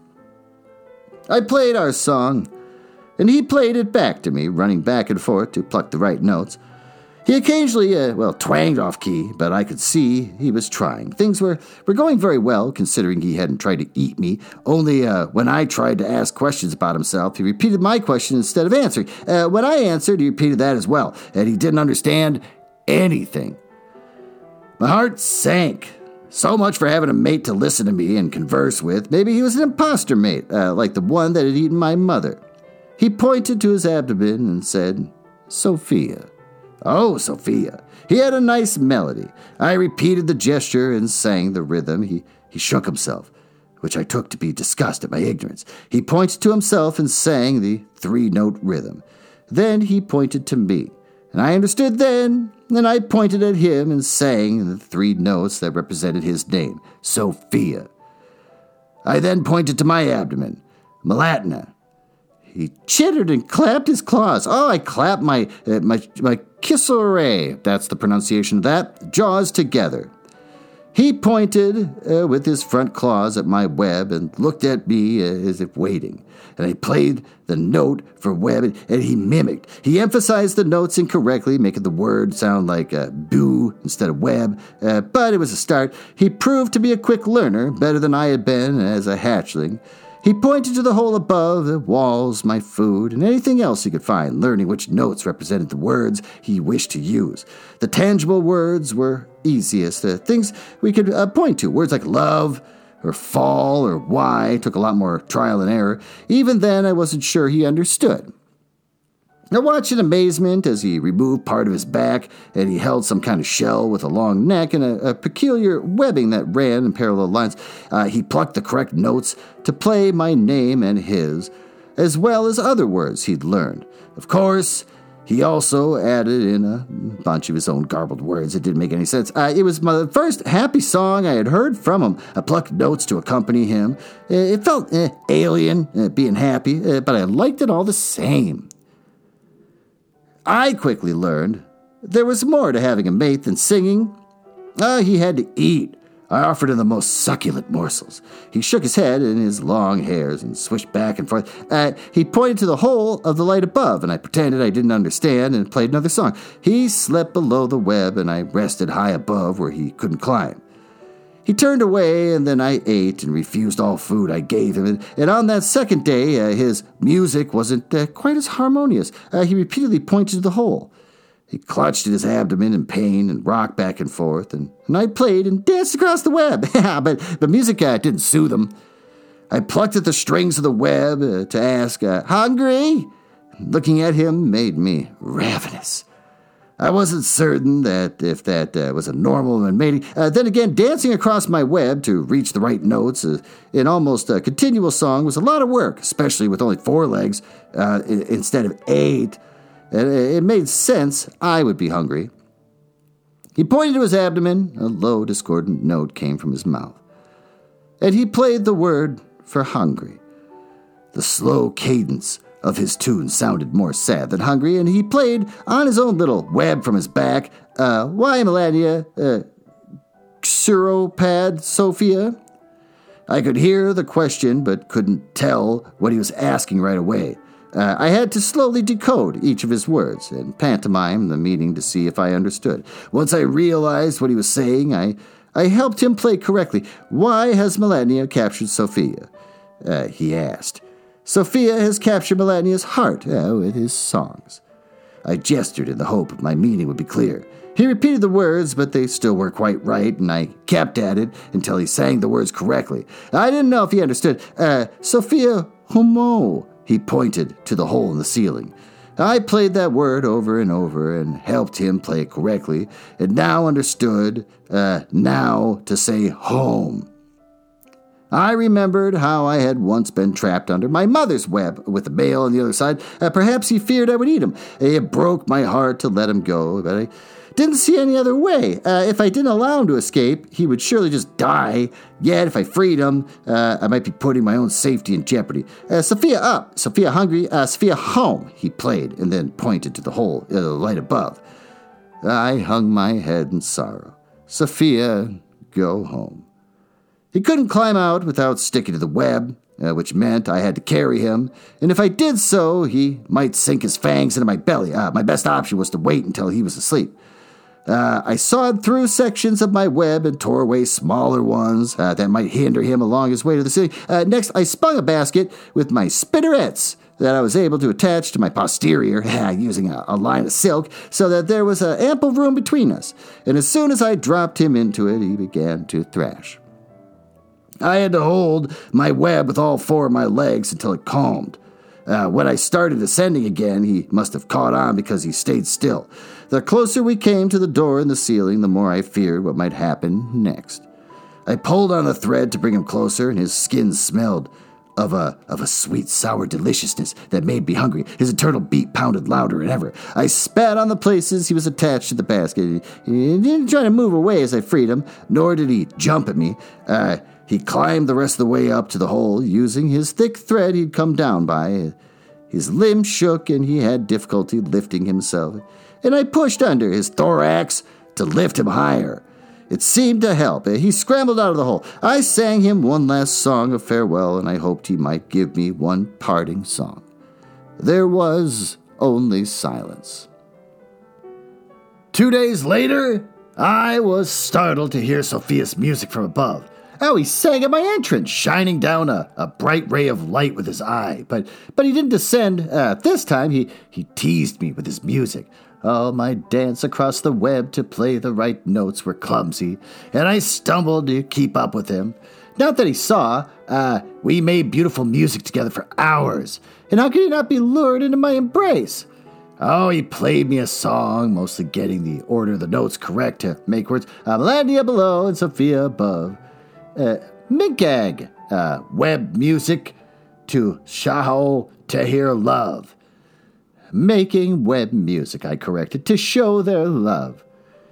I played our song, and he played it back to me, running back and forth to pluck the right notes. He occasionally, uh, well, twanged off key, but I could see he was trying. Things were, were going very well, considering he hadn't tried to eat me. Only uh, when I tried to ask questions about himself, he repeated my question instead of answering. Uh, when I answered, he repeated that as well, and he didn't understand anything. My heart sank. So much for having a mate to listen to me and converse with. Maybe he was an impostor mate, uh, like the one that had eaten my mother. He pointed to his abdomen and said, Sophia. Oh, Sophia. He had a nice melody. I repeated the gesture and sang the rhythm. He, he shook himself, which I took to be disgust at my ignorance. He pointed to himself and sang the three note rhythm. Then he pointed to me, and I understood then, and I pointed at him and sang the three notes that represented his name, Sophia. I then pointed to my abdomen, Malatna. He chittered and clapped his claws. Oh, I clapped my uh, my my Kissore, that's the pronunciation of that, jaws together. He pointed uh, with his front claws at my web and looked at me uh, as if waiting. And I played the note for web and he mimicked. He emphasized the notes incorrectly, making the word sound like uh, boo instead of web. Uh, but it was a start. He proved to be a quick learner, better than I had been as a hatchling. He pointed to the hole above, the walls, my food, and anything else he could find, learning which notes represented the words he wished to use. The tangible words were easiest, the things we could uh, point to. Words like love, or fall, or why took a lot more trial and error. Even then, I wasn't sure he understood. I watched in amazement as he removed part of his back and he held some kind of shell with a long neck and a, a peculiar webbing that ran in parallel lines. Uh, he plucked the correct notes to play my name and his, as well as other words he'd learned. Of course, he also added in a bunch of his own garbled words. It didn't make any sense. Uh, it was my first happy song I had heard from him. I plucked notes to accompany him. It felt eh, alien, eh, being happy, eh, but I liked it all the same. I quickly learned there was more to having a mate than singing. Uh, he had to eat. I offered him the most succulent morsels. He shook his head in his long hairs and swished back and forth. Uh, he pointed to the hole of the light above, and I pretended I didn't understand and played another song. He slept below the web, and I rested high above where he couldn't climb. He turned away, and then I ate and refused all food I gave him. And, on that second day, uh, his music wasn't uh, quite as harmonious. Uh, he repeatedly pointed to the hole. He clutched at his abdomen in pain and rocked back and forth, and, and I played and danced across the web. (laughs) but, the music uh, didn't soothe him. I plucked at the strings of the web uh, to ask, uh, Hungry? Looking at him made me ravenous. I wasn't certain that if that uh, was a normal and mating. Uh, then again, dancing across my web to reach the right notes uh, in almost a continual song was a lot of work, especially with only four legs uh, instead of eight. It made sense I would be hungry. He pointed to his abdomen. A low, discordant note came from his mouth. And he played the word for hungry. The slow cadence of his tune sounded more sad than hungry, and he played on his own little web from his back, uh, Why, Melania, uh, Xuropad Sophia? I could hear the question, but couldn't tell what he was asking right away. Uh, I had to slowly decode each of his words and pantomime the meaning to see if I understood. Once I realized what he was saying, I, I helped him play correctly. Why has Melania captured Sophia? Uh, he asked. Sophia has captured Melania's heart uh, with his songs. I gestured in the hope my meaning would be clear. He repeated the words, but they still weren't quite right, and I kept at it until he sang the words correctly. I didn't know if he understood. Uh, Sophia Homo, he pointed to the hole in the ceiling. I played that word over and over and helped him play it correctly, and now understood, uh, now to say home. I remembered how I had once been trapped under my mother's web with a male on the other side. Uh, perhaps he feared I would eat him. It broke my heart to let him go, but I didn't see any other way. Uh, if I didn't allow him to escape, he would surely just die. Yet, if I freed him, uh, I might be putting my own safety in jeopardy. Uh, Sophia up, Sophia hungry, uh, Sophia home, he played, and then pointed to the hole, uh, the light above. I hung my head in sorrow. Sophia, go home. He couldn't climb out without sticking to the web, uh, which meant I had to carry him, and if I did so, he might sink his fangs into my belly. Uh, my best option was to wait until he was asleep. Uh, I sawed through sections of my web and tore away smaller ones uh, that might hinder him along his way to the city. Uh, next, I spun a basket with my spinnerets that I was able to attach to my posterior (laughs) using a, a, line of silk so that there was ample room between us. And as soon as I dropped him into it, he began to thrash. I had to hold my web with all four of my legs until it calmed. Uh, when I started ascending again, he must have caught on because he stayed still. The closer we came to the door in the ceiling, the more I feared what might happen next. I pulled on the thread to bring him closer, and his skin smelled of a of a sweet sour deliciousness that made me hungry. His eternal beat pounded louder than ever. I spat on the places he was attached to the basket. He didn't try to move away as I freed him, nor did he jump at me. Uh, he climbed the rest of the way up to the hole using his thick thread he'd come down by. His limbs shook and he had difficulty lifting himself, and I pushed under his thorax to lift him higher. It seemed to help. Eh, he scrambled out of the hole. I sang him one last song of farewell, and I hoped he might give me one parting song. There was only silence. Two days later, I was startled to hear Sophia's music from above. Oh, he sang at my entrance, shining down a, a bright ray of light with his eye. But but he didn't descend. Uh, this time he, he teased me with his music. Oh, my dance across the web to play the right notes were clumsy, and I stumbled to keep up with him. Not that he saw, uh, we made beautiful music together for hours, and how could he not be lured into my embrace? Oh, he played me a song, mostly getting the order of the notes correct to make words Melania below and Sophia above uh, Minkag, uh, web music to Shao Tahir Love. Making web music, I corrected, to show their love.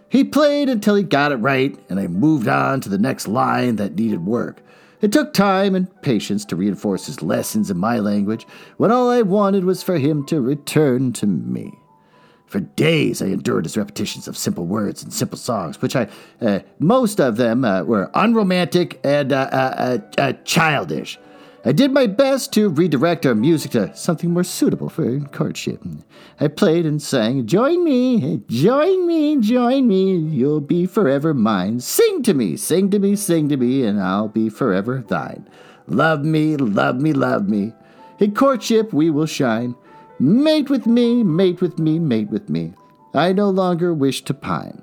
He played until he got it right, and I moved on to the next line that needed work. It took time and patience to reinforce his lessons in my language when all I wanted was for him to return to me. For days I endured his repetitions of simple words and simple songs, which I, uh, most of them uh, were unromantic and uh, uh, uh, uh childish. I did my best to redirect our music to something more suitable for courtship. I played and sang, Join me, join me, join me, you'll be forever mine. Sing to me, sing to me, sing to me, and I'll be forever thine. Love me, love me, love me. In courtship we will shine. Mate with me, mate with me, mate with me. I no longer wish to pine.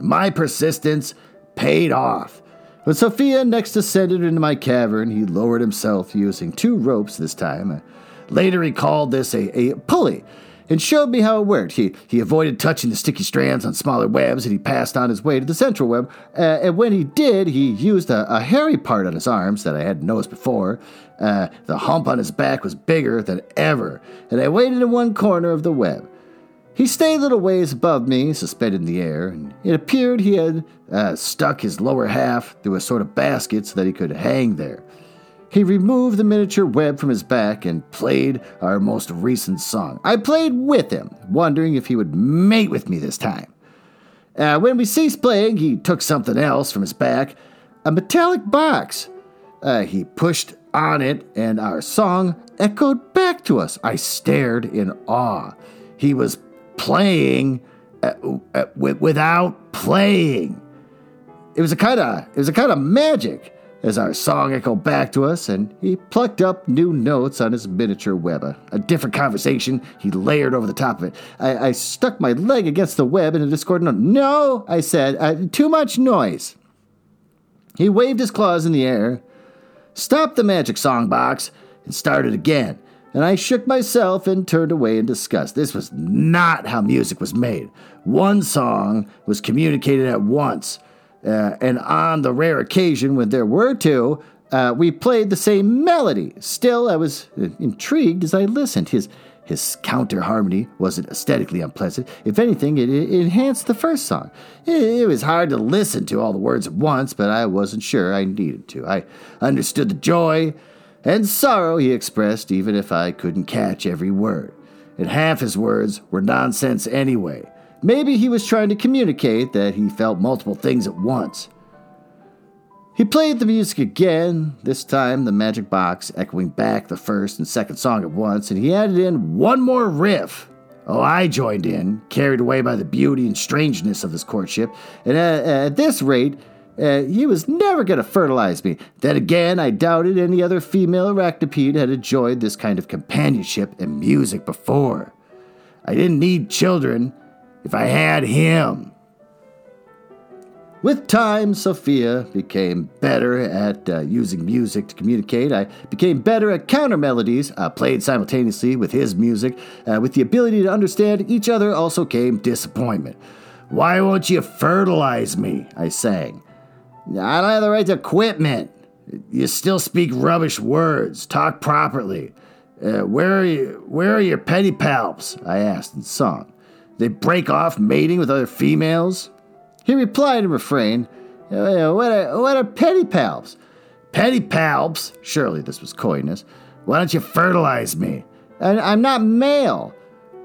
My persistence paid off. When Sophia next descended into my cavern, he lowered himself using two ropes this time. Later, he called this a, a pulley and showed me how it worked. He, he avoided touching the sticky strands on smaller webs and he passed on his way to the central web. Uh, and when he did, he used a, a, hairy part on his arms that I hadn't noticed before. Uh, the hump on his back was bigger than ever, and I waited in one corner of the web. He stayed a little ways above me, suspended in the air, and it appeared he had uh, stuck his lower half through a sort of basket so that he could hang there. He removed the miniature web from his back and played our most recent song. I played with him, wondering if he would mate with me this time. Uh, when we ceased playing, he took something else from his back a metallic box. Uh, he pushed on it, and our song echoed back to us. I stared in awe. He was playing uh, uh, without playing. It was a kind of it was a kind of magic as our song echoed back to us, and he plucked up new notes on his miniature web. A, a different conversation he layered over the top of it. I, I, stuck my leg against the web in a discordant note. No, I said, uh, too much noise. He waved his claws in the air, stopped the magic song box, and started again and I shook myself and turned away in disgust. This was not how music was made. One song was communicated at once, uh, and on the rare occasion when there were two, uh, we played the same melody. Still, I was uh, intrigued as I listened. His his counter harmony wasn't aesthetically unpleasant. If anything, it, it enhanced the first song. It, it, was hard to listen to all the words at once, but I wasn't sure I needed to. I understood the joy and sorrow he expressed, even if I couldn't catch every word. And half his words were nonsense anyway. Maybe he was trying to communicate that he felt multiple things at once. He played the music again, this time the magic box echoing back the first and second song at once, and he added in one more riff. Oh, I joined in, carried away by the beauty and strangeness of this courtship, and at, at this rate, uh, he was never going to fertilize me. Then again, I doubted any other female arachnopede had enjoyed this kind of companionship and music before. I didn't need children if I had him. With time, Sophia became better at uh, using music to communicate. I became better at counter melodies, uh, played simultaneously with his music. Uh, with the ability to understand each other also came disappointment. Why won't you fertilize me? I sang. I don't have the right equipment. You still speak rubbish words. Talk properly. Uh, where are you? Where are your pedipalps? I asked in song. They break off mating with other females. He replied in refrain. Uh, what are what are pedipalps? Pedipalps. Surely this was coyness. Why don't you fertilize me? I, I'm not male.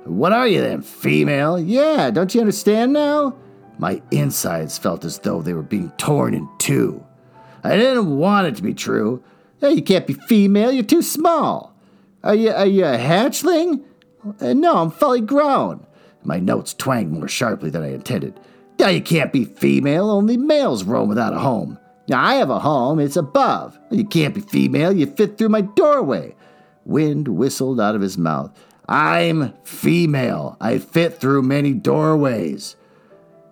What are you then? Female? Yeah. Don't you understand now? My insides felt as though they were being torn in two. I didn't want it to be true. Hey, you can't be female, you're too small. Are you, are you a hatchling? Uh, no, I'm fully grown. My notes twanged more sharply than I intended. Now you can't be female, only males roam without a home. Now I have a home, it's above. You can't be female, you fit through my doorway. Wind whistled out of his mouth. I'm female. I fit through many doorways.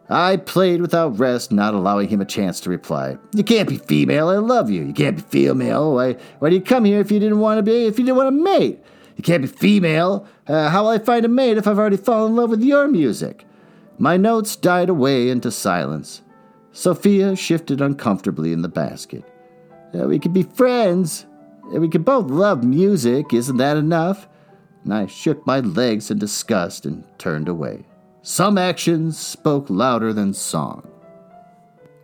I played without rest, not allowing him a chance to reply. You can't be female. I love you. You can't be female. Why, why do you come here if you didn't want to be, if you didn't want a mate? You can't be female. Uh, how will I find a mate if I've already fallen in love with your music? My notes died away into silence. Sophia shifted uncomfortably in the basket. We could be friends. We could both love music. Isn't that enough? And I shook my legs in disgust and turned away. Some actions spoke louder than song.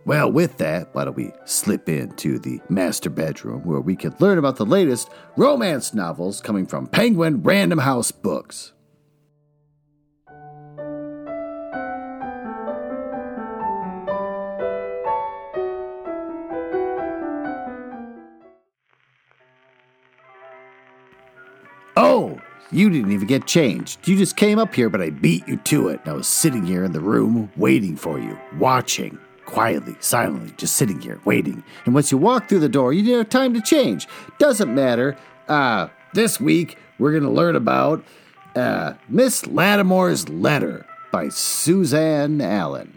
Well, with that, why don't we slip into the master bedroom where we can learn about the latest romance novels coming from Penguin Random House Books. You didn't even get changed. You just came up here, but I beat you to it. I was sitting here in the room waiting for you, watching, quietly, silently, just sitting here, waiting. And once you walk through the door, you didn't have time to change. Doesn't matter. Uh, this week, we're going to learn about uh, Miss Lattimore's Letter by Suzanne Allain.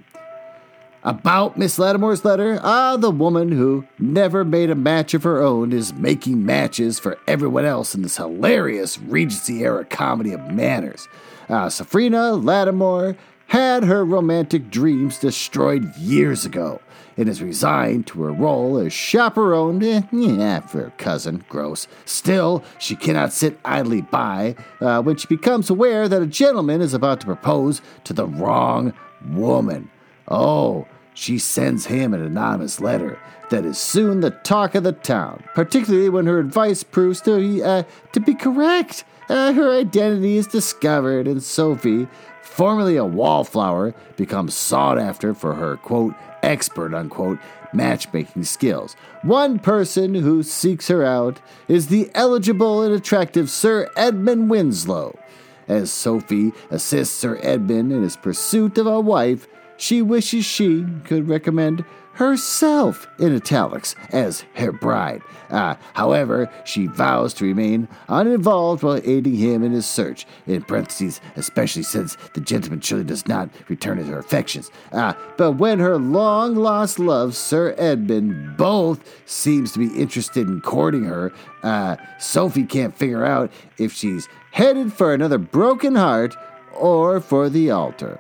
About Miss Lattimore's letter, ah, the woman who never made a match of her own is making matches for everyone else in this hilarious Regency era comedy of manners. Ah, Safrina Lattimore had her romantic dreams destroyed years ago and is resigned to her role as chaperone eh, yeah, for her cousin. Gross. Still, she cannot sit idly by uh, when she becomes aware that a gentleman is about to propose to the wrong woman. Oh, she sends him an anonymous letter that is soon the talk of the town, particularly when her advice proves to be, uh, to be correct. Uh, her identity is discovered, and Sophie, formerly a wallflower, becomes sought after for her, quote, expert, unquote, matchmaking skills. One person who seeks her out is the eligible and attractive Sir Edmund Winslow. As Sophie assists Sir Edmund in his pursuit of a wife, she wishes she could recommend herself in italics as her bride. Uh, however, she vows to remain uninvolved while aiding him in his search, in parentheses, especially since the gentleman surely does not return her affections. Uh, but when her long lost love, Sir Edmund, both seems to be interested in courting her, uh, Sophie can't figure out if she's headed for another broken heart or for the altar.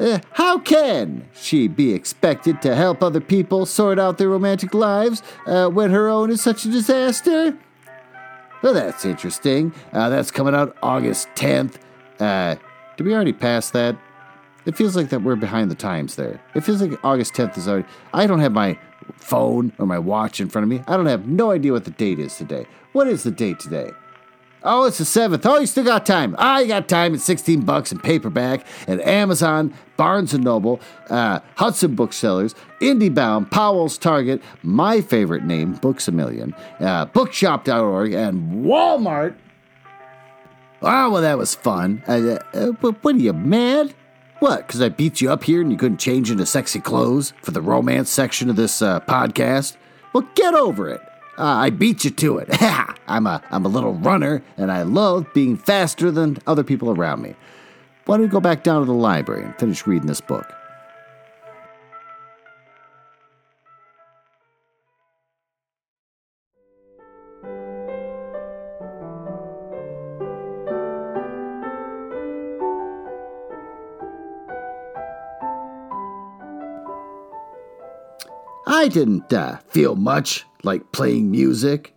Uh, how can she be expected to help other people sort out their romantic lives uh, when her own is such a disaster? Well, that's interesting. Uh, that's coming out August 10th. Uh, did we already pass that? It feels like that we're behind the times there. It feels like August 10th is already. I don't have my phone or my watch in front of me. I don't have no idea what the date is today. What is the date today? Oh, it's the seventh. Oh, you still got time. You got time. It's sixteen bucks in paperback at Amazon, Barnes and Noble, uh, Hudson Booksellers, IndieBound, Powell's Target, my favorite name, Books a Million, uh, Bookshop.org, and Walmart. Oh, well, that was fun. Uh, uh, what are you mad? What? Because I beat you up here and you couldn't change into sexy clothes for the romance section of this uh, podcast? Well, get over it. Uh, I beat you to it. (laughs) I'm a I'm a little runner, and I love being faster than other people around me. Why don't we go back down to the library and finish reading this book? I didn't uh, feel much like playing music.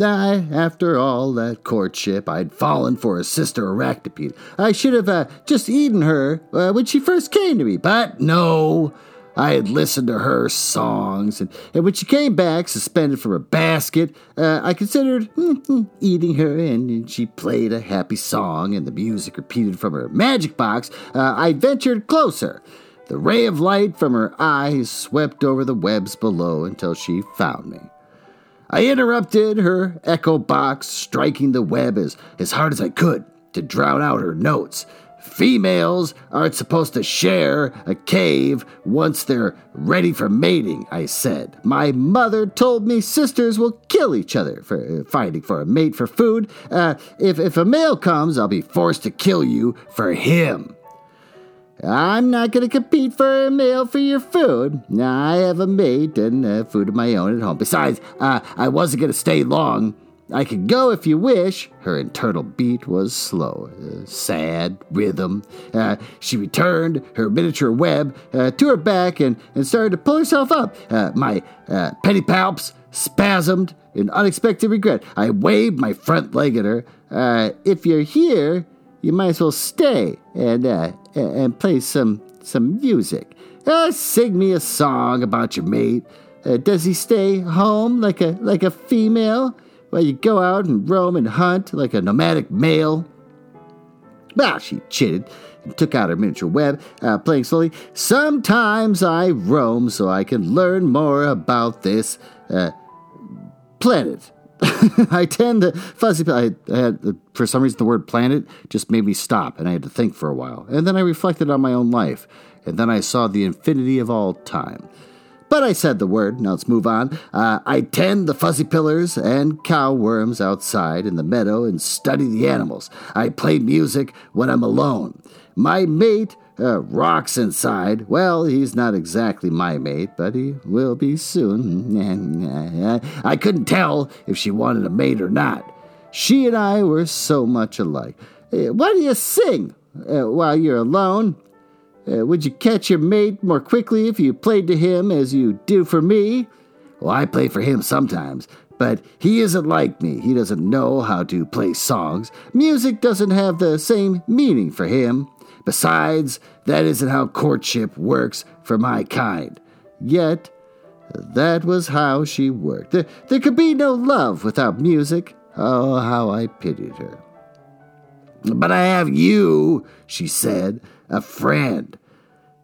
I, after all that courtship, I'd fallen for a sister arachnopede. I should have uh, just eaten her uh, when she first came to me, but no. I had listened to her songs, and, and when she came back, suspended from a basket, uh, I considered mm, eating her, and she played a happy song, and the music repeated from her magic box. Uh, I ventured closer. The ray of light from her eyes swept over the webs below until she found me. I interrupted her echo box, striking the web as, as hard as I could to drown out her notes. Females aren't supposed to share a cave once they're ready for mating, I said. My mother told me sisters will kill each other for uh, fighting for a mate for food. Uh, if, if a male comes, I'll be forced to kill you for him. I'm not going to compete for a meal for your food. I have a mate and uh, food of my own at home. Besides, uh, I wasn't going to stay long. I could go if you wish. Her internal beat was slow, uh, sad rhythm. Uh, she returned her miniature web uh, to her back and, and started to pull herself up. Uh, my uh, pedipalps spasmed in unexpected regret. I waved my front leg at her. Uh, if you're here, you might as well stay and uh, and play some some music. Uh, sing me a song about your mate. Uh, does he stay home like a like a female while you go out and roam and hunt like a nomadic male? Well, she chitted and took out her miniature web, uh, playing slowly. Sometimes I roam so I can learn more about this uh, planet. (laughs) I tend to fuzzy. I, had for some reason the word planet just made me stop, and I had to think for a while. And then I reflected on my own life, and then I saw the infinity of all time. But I said the word. Now let's move on. Uh, I tend the fuzzy pillars and cow worms outside in the meadow and study the animals. I play music when I'm alone. My mate uh, rocks inside. Well, he's not exactly my mate, but he will be soon. And (laughs) I couldn't tell if she wanted a mate or not. She and I were so much alike. Uh, why do you sing uh, while you're alone? Uh, would you catch your mate more quickly if you played to him as you do for me? Well, I play for him sometimes, but he isn't like me. He doesn't know how to play songs. Music doesn't have the same meaning for him. Besides, that isn't how courtship works for my kind. Yet, that was how she worked. There, there could be no love without music. Oh, how I pitied her. But I have you, she said, a friend.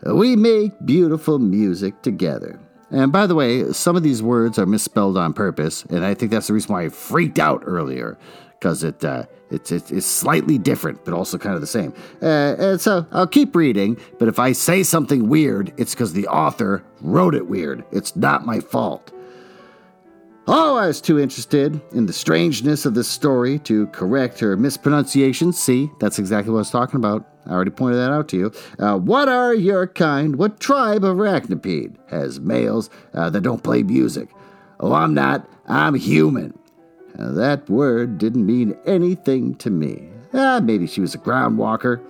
We make beautiful music together. And by the way, some of these words are misspelled on purpose, and I think that's the reason why I freaked out earlier, because it, uh, it's, it's, it's slightly different, but also kind of the same. Uh, so I'll keep reading, but if I say something weird, it's because the author wrote it weird. It's not my fault. Oh, I was too interested in the strangeness of this story to correct her mispronunciation. See, that's exactly what I was talking about. I already pointed that out to you. Uh, what are your kind? What tribe of arachnopede has males uh, that don't play music? Oh, I'm not. I'm human. Uh, that word didn't mean anything to me. Ah, maybe she was a ground walker.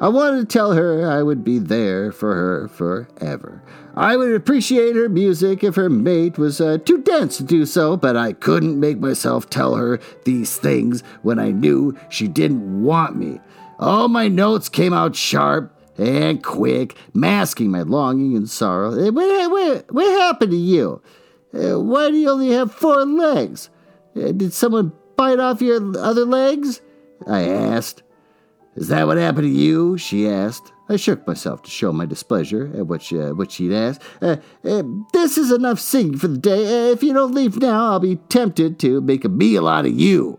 I wanted to tell her I would be there for her forever. I would appreciate her music if her mate was uh, too dense to do so, but I couldn't make myself tell her these things when I knew she didn't want me. All my notes came out sharp and quick, masking my longing and sorrow. What, what, what happened to you? Uh, why do you only have four legs? Uh, did someone bite off your other legs? I asked. Is that what happened to you? she asked. I shook myself to show my displeasure at what, she, uh, what she'd asked. Uh, uh, this is enough singing for the day. Uh, if you don't leave now, I'll be tempted to make a meal out of you.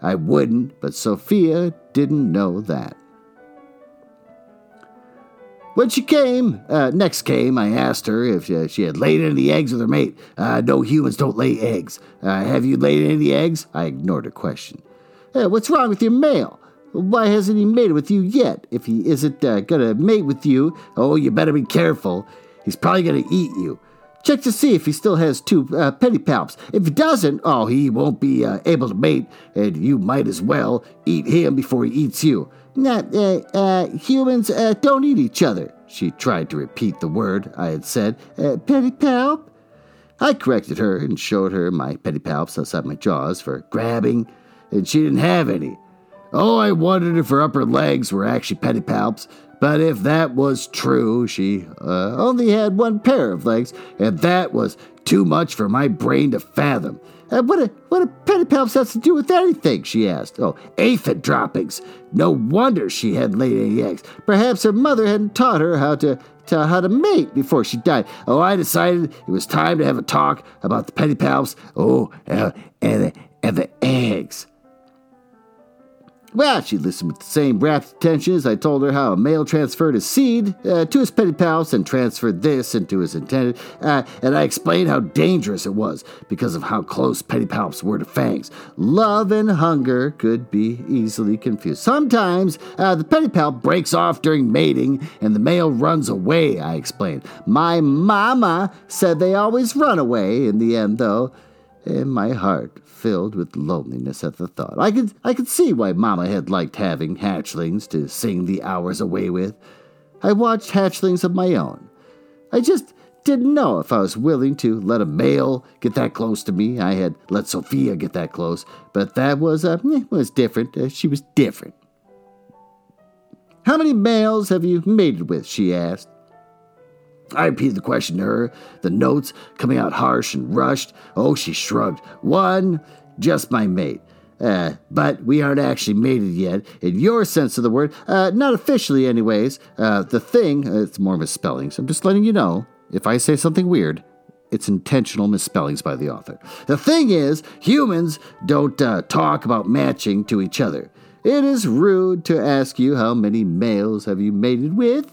I wouldn't, but Sophia didn't know that. When she came, uh, next came, I asked her if uh, she had laid any eggs with her mate. no humans don't lay eggs. have you laid any eggs? I ignored her question. what's wrong with your male? Why hasn't he mated with you yet? If he isn't uh, gonna mate with you, oh, you better be careful. He's probably gonna eat you. Check to see if he still has two uh, pedipalps. If he doesn't, oh, he won't be uh, able to mate, and you might as well eat him before he eats you. Nah, uh, uh, humans uh, don't eat each other. She tried to repeat the word I had said. Uh? I corrected her and showed her my pedipalps outside my jaws for grabbing, and she didn't have any. Oh, I wondered if her upper legs were actually pedipalps, but if that was true, she uh, only had one pair of legs, and that was too much for my brain to fathom. Uh, what a what a pedipalps has to do with anything? She asked. Oh, aphid droppings. No wonder she hadn't laid any eggs. Perhaps her mother hadn't taught her how to, to how to mate before she died. Oh, I decided it was time to have a talk about the pedipalps. Oh, uh, and and the eggs. Well, she listened with the same rapt attention as I told her how a male transferred his seed uh, to his pedipalps and transferred this into his intended, uh, and I explained how dangerous it was because of how close pedipalps were to fangs. Love and hunger could be easily confused. Sometimes uh, the pedipalp breaks off during mating and the male runs away, I explained. My mama said they always run away in the end, though, and my heart filled with loneliness at the thought. I could, I could see why Mama had liked having hatchlings to sing the hours away with. I watched hatchlings of my own. I just didn't know if I was willing to let a male get that close to me. I had let Sophia get that close, but that was uh, was different. Uh, she was different. How many males have you mated with? she asked. I repeated the question to her, the notes coming out harsh and rushed. Oh, she shrugged. One, just my mate. Uh, but we aren't actually mated yet, in your sense of the word. Uh, not officially, anyways. Uh, the thing, uh, it's more of a spelling, so I'm just letting you know. If I say something weird, it's intentional misspellings by the author. The thing is, humans don't uh, talk about matching to each other. It is rude to ask you how many males have you mated with.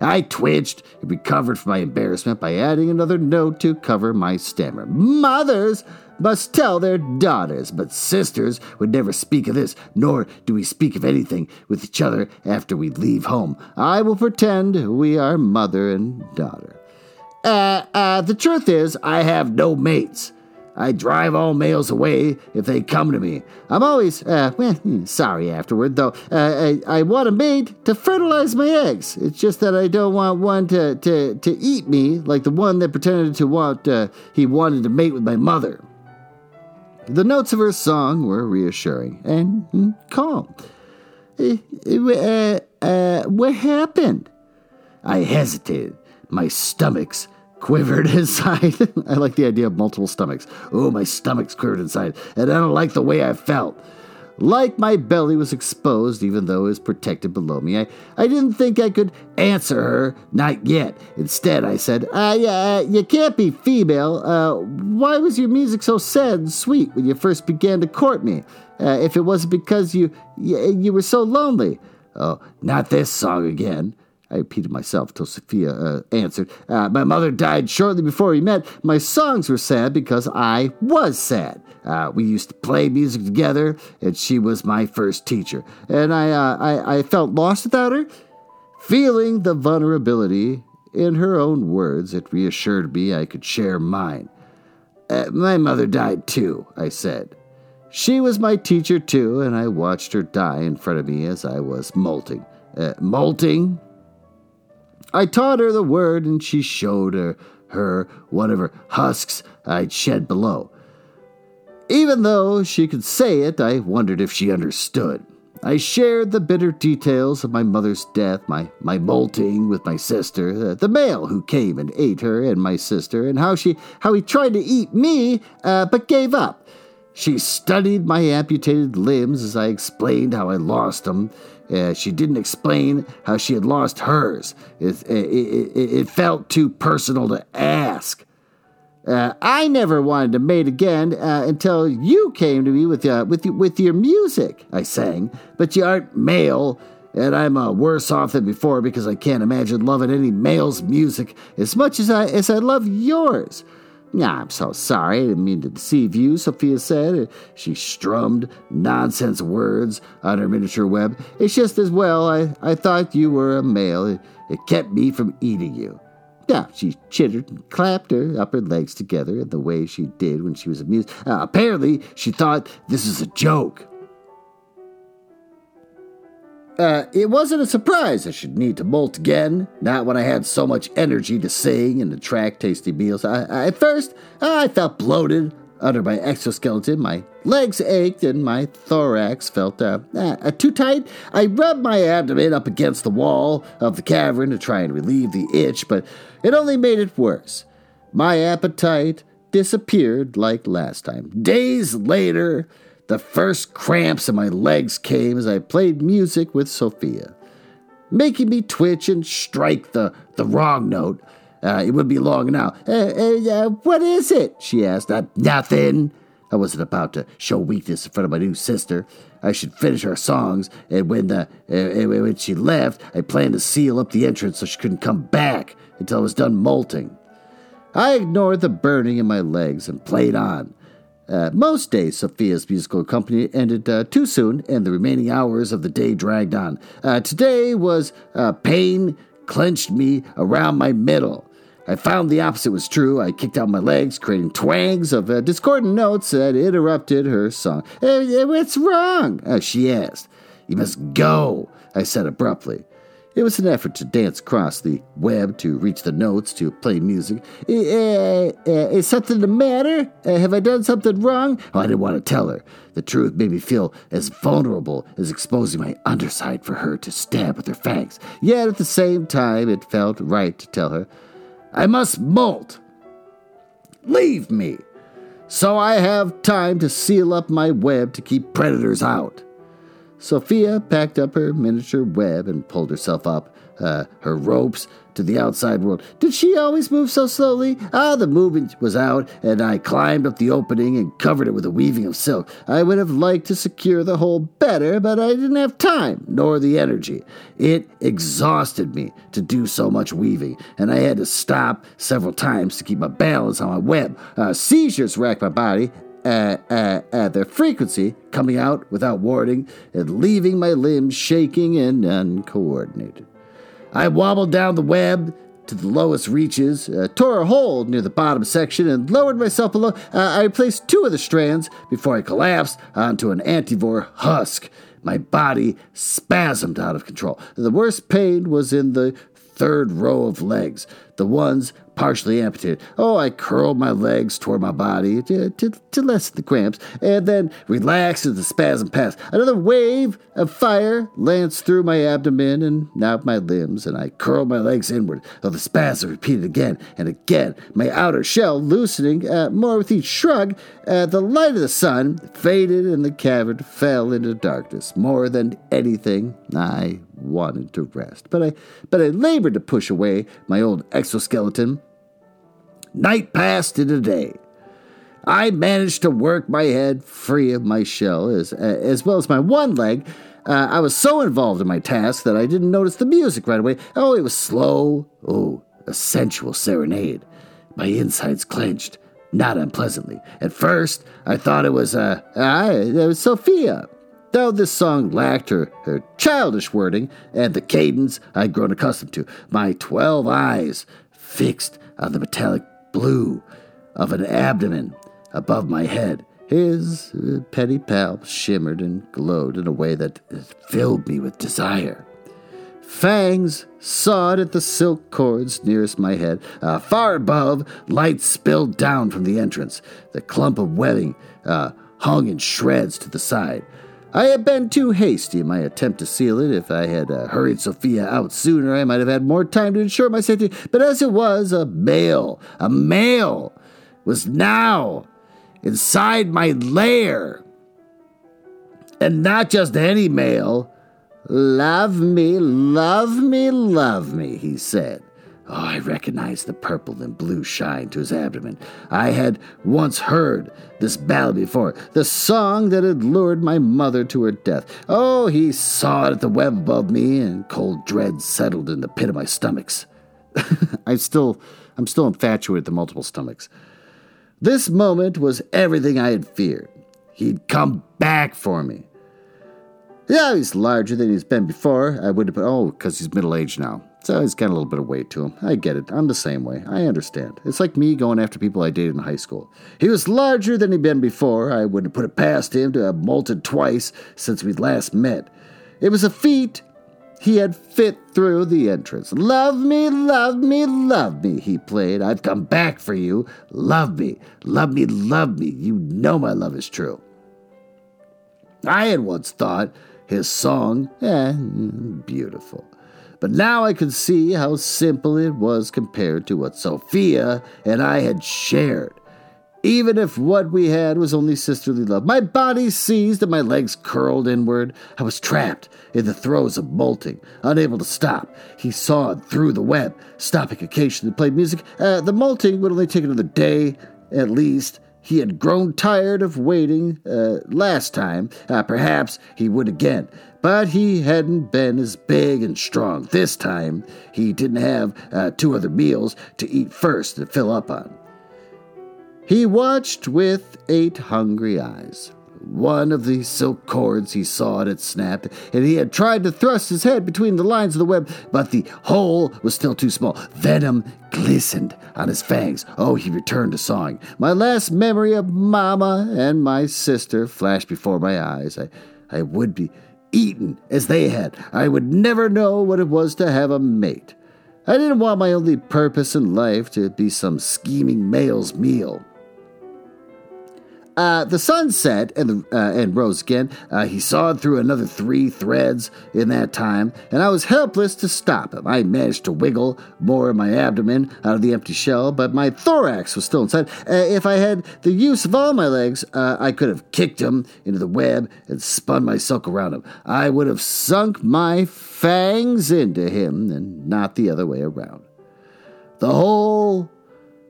I twitched and recovered from my embarrassment by adding another note to cover my stammer. Mothers must tell their daughters, but sisters would never speak of this, nor do we speak of anything with each other after we leave home. I will pretend we are mother and daughter. Uh, uh, the truth is, I have no mates. I drive all males away if they come to me. I'm always, uh, hmm, sorry afterward, though. Uh, I, I want a mate to fertilize my eggs. It's just that I don't want one to, to, to eat me like the one that pretended to want, uh, he wanted to mate with my mother. The notes of her song were reassuring and hmm, calm. Uh, uh, uh, what happened? I hesitated. My stomach's quivered (laughs) inside. I like the idea of multiple stomachs. Oh, my stomach's quivered inside, and I don't like the way I felt. Like my belly was exposed, even though it was protected below me. I, I didn't think I could answer her, not yet. Instead, I said, uh, yeah, You can't be female. Uh, why was your music so sad and sweet when you first began to court me? Uh, if it wasn't because you, you, you were so lonely. Oh, not this song again. I repeated myself till Sophia uh, answered. Uh, my mother died shortly before we met. My songs were sad because I was sad. Uh, we used to play music together, and she was my first teacher. And I, uh, I, I felt lost without her. Feeling the vulnerability in her own words, it reassured me I could share mine. Uh, my mother died too, I said. She was my teacher too, and I watched her die in front of me as I was molting. Uh, molting? I taught her the word, and she showed her, her whatever husks I'd shed below. Even though she could say it, I wondered if she understood. I shared the bitter details of my mother's death, my, my molting with my sister, the male who came and ate her and my sister, and how she how he tried to eat me, uh, but gave up. She studied my amputated limbs as I explained how I lost them. Uh, she didn't explain how she had lost hers. It, it, it, it felt too personal to ask. Uh, I never wanted to mate again uh, until you came to me with, uh, with, with your music, I sang. But you aren't male, and I'm uh, worse off than before because I can't imagine loving any male's music as much as I, as I love yours. I'm so sorry. I didn't mean to deceive you, Sophia said. She strummed nonsense words on her miniature web. It's just as well. I, I thought you were a male. It, it kept me from eating you. Now, she chittered and clapped her upper legs together in the way she did when she was amused. Uh, apparently, she thought this was a joke. Uh, it wasn't a surprise I should need to molt again, not when I had so much energy to sing and attract tasty meals. I, I, at first, I felt bloated under my exoskeleton, my legs ached, and my thorax felt uh, uh, too tight. I rubbed my abdomen up against the wall of the cavern to try and relieve the itch, but it only made it worse. My appetite disappeared like last time. Days later, the first cramps in my legs came as I played music with Sophia, making me twitch and strike the, the wrong note. Uh, it would be long now. Uh, uh, what is it? she asked. Uh, nothing. I wasn't about to show weakness in front of my new sister. I should finish our songs, and when the uh, when she left, I planned to seal up the entrance so she couldn't come back until I was done molting. I ignored the burning in my legs and played on. Uh, most days, Sophia's musical company ended uh, too soon, and the remaining hours of the day dragged on. Uh, today was uh, pain clenched me around my middle. I found the opposite was true. I kicked out my legs, creating twangs of uh, discordant notes that interrupted her song. what's wrong? Uh, she asked. You must go, I said abruptly. It was an effort to dance across the web to reach the notes to play music. Uh, uh, is something the matter? Have I done something wrong? Oh, I didn't want to tell her. The truth made me feel as vulnerable as exposing my underside for her to stab with her fangs. Yet at the same time, it felt right to tell her. I must molt. Leave me, so I have time to seal up my web to keep predators out. Sophia packed up her miniature web and pulled herself up, uh, her ropes to the outside world. Did she always move so slowly? Ah, the movement was out, and I climbed up the opening and covered it with a weaving of silk. I would have liked to secure the hole better, but I didn't have time, nor the energy. It exhausted me to do so much weaving, and I had to stop several times to keep my balance on my web. Uh, seizures racked my body, at, at, at, their frequency, coming out without warning and leaving my limbs shaking and uncoordinated. I wobbled down the web to the lowest reaches, uh, tore a hole near the bottom section, and lowered myself below. Uh, I placed two of the strands before I collapsed onto an antivore husk. My body spasmed out of control. The worst pain was in the third row of legs, the ones partially amputated. Oh, I curled my legs toward my body to, to, to lessen the cramps, and then relaxed as the spasm passed. Another wave of fire lanced through my abdomen and out my limbs, and I curled my legs inward, though the spasm repeated again and again, my outer shell loosening uh, more with each shrug. Uh, the light of the sun faded, and the cavern fell into darkness. More than anything, I wanted to rest, but I, but I labored to push away my old exoskeleton Night passed into day. I managed to work my head free of my shell as, as well as my one leg. Uh, I was so involved in my task that I didn't notice the music right away. Oh, it was slow. Oh, a sensual serenade. My insides clenched, not unpleasantly. At first, I thought it was, uh, uh, it was Sophia. Though this song lacked her, her childish wording and the cadence I'd grown accustomed to, my twelve eyes fixed on the metallic blue of an abdomen above my head. His uh, pedipalps shimmered and glowed in a way that filled me with desire. Fangs sawed at the silk cords nearest my head. Uh, far above, light spilled down from the entrance. The clump of webbing uh, hung in shreds to the side. I had been too hasty in my attempt to seal it. If I had uh, hurried Sophia out sooner, I might have had more time to ensure my safety. But as it was, a male, a male, was now inside my lair. And not just any male. Love me, love me, love me, he said. Oh, I recognized the purple and blue shine to his abdomen. I had once heard this ballad before, the song that had lured my mother to her death. Oh, he saw it at the web above me, and cold dread settled in the pit of my stomachs. (laughs) I still, I'm still infatuated with the multiple stomachs. This moment was everything I had feared. He'd come back for me. Yeah, he's larger than he's been before. I would have oh, because he's middle aged now. So he's got a little bit of weight to him. I get it. I'm the same way. I understand. It's like me going after people I dated in high school. He was larger than he'd been before. I wouldn't put it past him to have molted twice since we'd last met. It was a feat he had fit through the entrance. Love me, love me, love me, he played. I've come back for you. Love me, love me, love me. You know my love is true. I had once thought his song, eh, beautiful. But now I could see how simple it was compared to what Sophia and I had shared. Even if what we had was only sisterly love, my body seized and my legs curled inward. I was trapped in the throes of molting, unable to stop. He sawed through the web, stopping occasionally to play music. Uh, the molting would only take another day, at least. He had grown tired of waiting uh, last time. Uh, perhaps he would again. But he hadn't been as big and strong this time. He didn't have uh, two other meals to eat first to fill up on. He watched with eight hungry eyes. One of the silk cords he saw it had snapped, and he had tried to thrust his head between the lines of the web, but the hole was still too small. Venom glistened on his fangs. Oh, he returned to sawing. My last memory of Mama and my sister flashed before my eyes. I, I would be eaten as they had. I would never know what it was to have a mate. I didn't want my only purpose in life to be some scheming male's meal. Uh, the sun set and, the, uh, and rose again. Uh, he sawed through another three threads in that time, and I was helpless to stop him. I managed to wiggle more of my abdomen out of the empty shell, but my thorax was still inside. Uh, if I had the use of all my legs, uh, I could have kicked him into the web and spun my silk around him. I would have sunk my fangs into him and not the other way around. The hole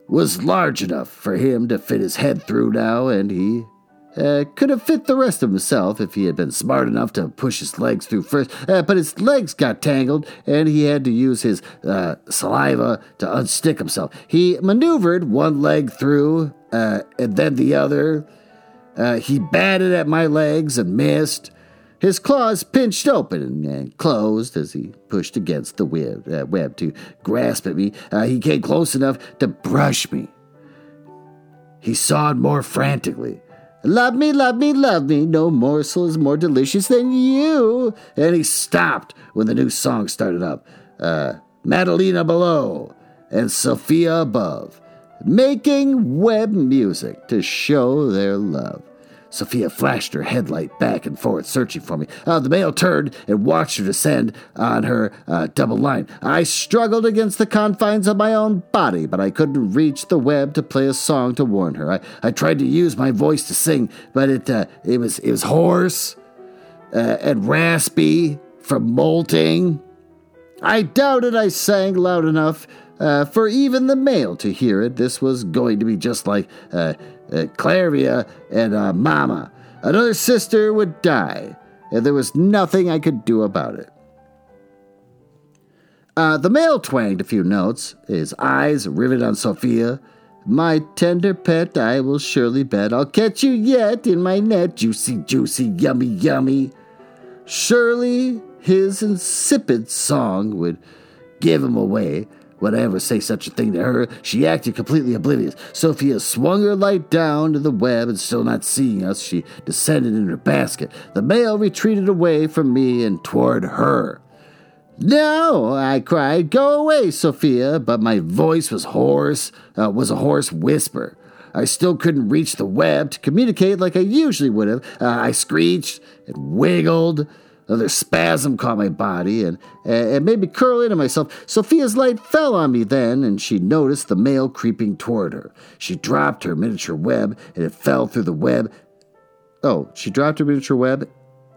was large enough for him to fit his head through now, and he uh, could have fit the rest of himself if he had been smart enough to push his legs through first, uh, but his legs got tangled and he had to use his uh, saliva to unstick himself. He maneuvered one leg through uh, and then the other. Uh, he batted at my legs and missed. His claws pinched open and closed as he pushed against the web, uh, web to grasp at me. he came close enough to brush me. He sawed more frantically. Love me, love me, love me. No morsel is more delicious than you. And he stopped when the new song started up. Uh, Madalena below and Sophia above, making web music to show their love. Sophia flashed her headlight back and forth, searching for me. Uh, the male turned and watched her descend on her uh, double line. I struggled against the confines of my own body, but I couldn't reach the web to play a song to warn her. I, I tried to use my voice to sing, but it uh, it was it was hoarse uh, and raspy from molting. I doubted I sang loud enough uh, for even the male to hear it. This was going to be just like uh, Claria and uh, Mama. Another sister would die, and there was nothing I could do about it. Uh, the male twanged a few notes, his eyes riveted on Sophia. My tender pet, I will surely bet I'll catch you yet in my net, juicy, juicy, yummy, yummy. Surely his insipid song would give him away, would I ever say such a thing to her? She acted completely oblivious. Sophia swung her light down to the web, and still not seeing us, she descended in her basket. The male retreated away from me and toward her. No, I cried, go away, Sophia, but my voice was hoarse, uh, was a hoarse whisper. I still couldn't reach the web to communicate like I usually would have. Uh, I screeched and wiggled. Another spasm caught my body and, and made me curl into myself. Sophia's light fell on me then, and she noticed the male creeping toward her. She dropped her miniature web, and it fell through the web. Oh, she dropped her miniature web.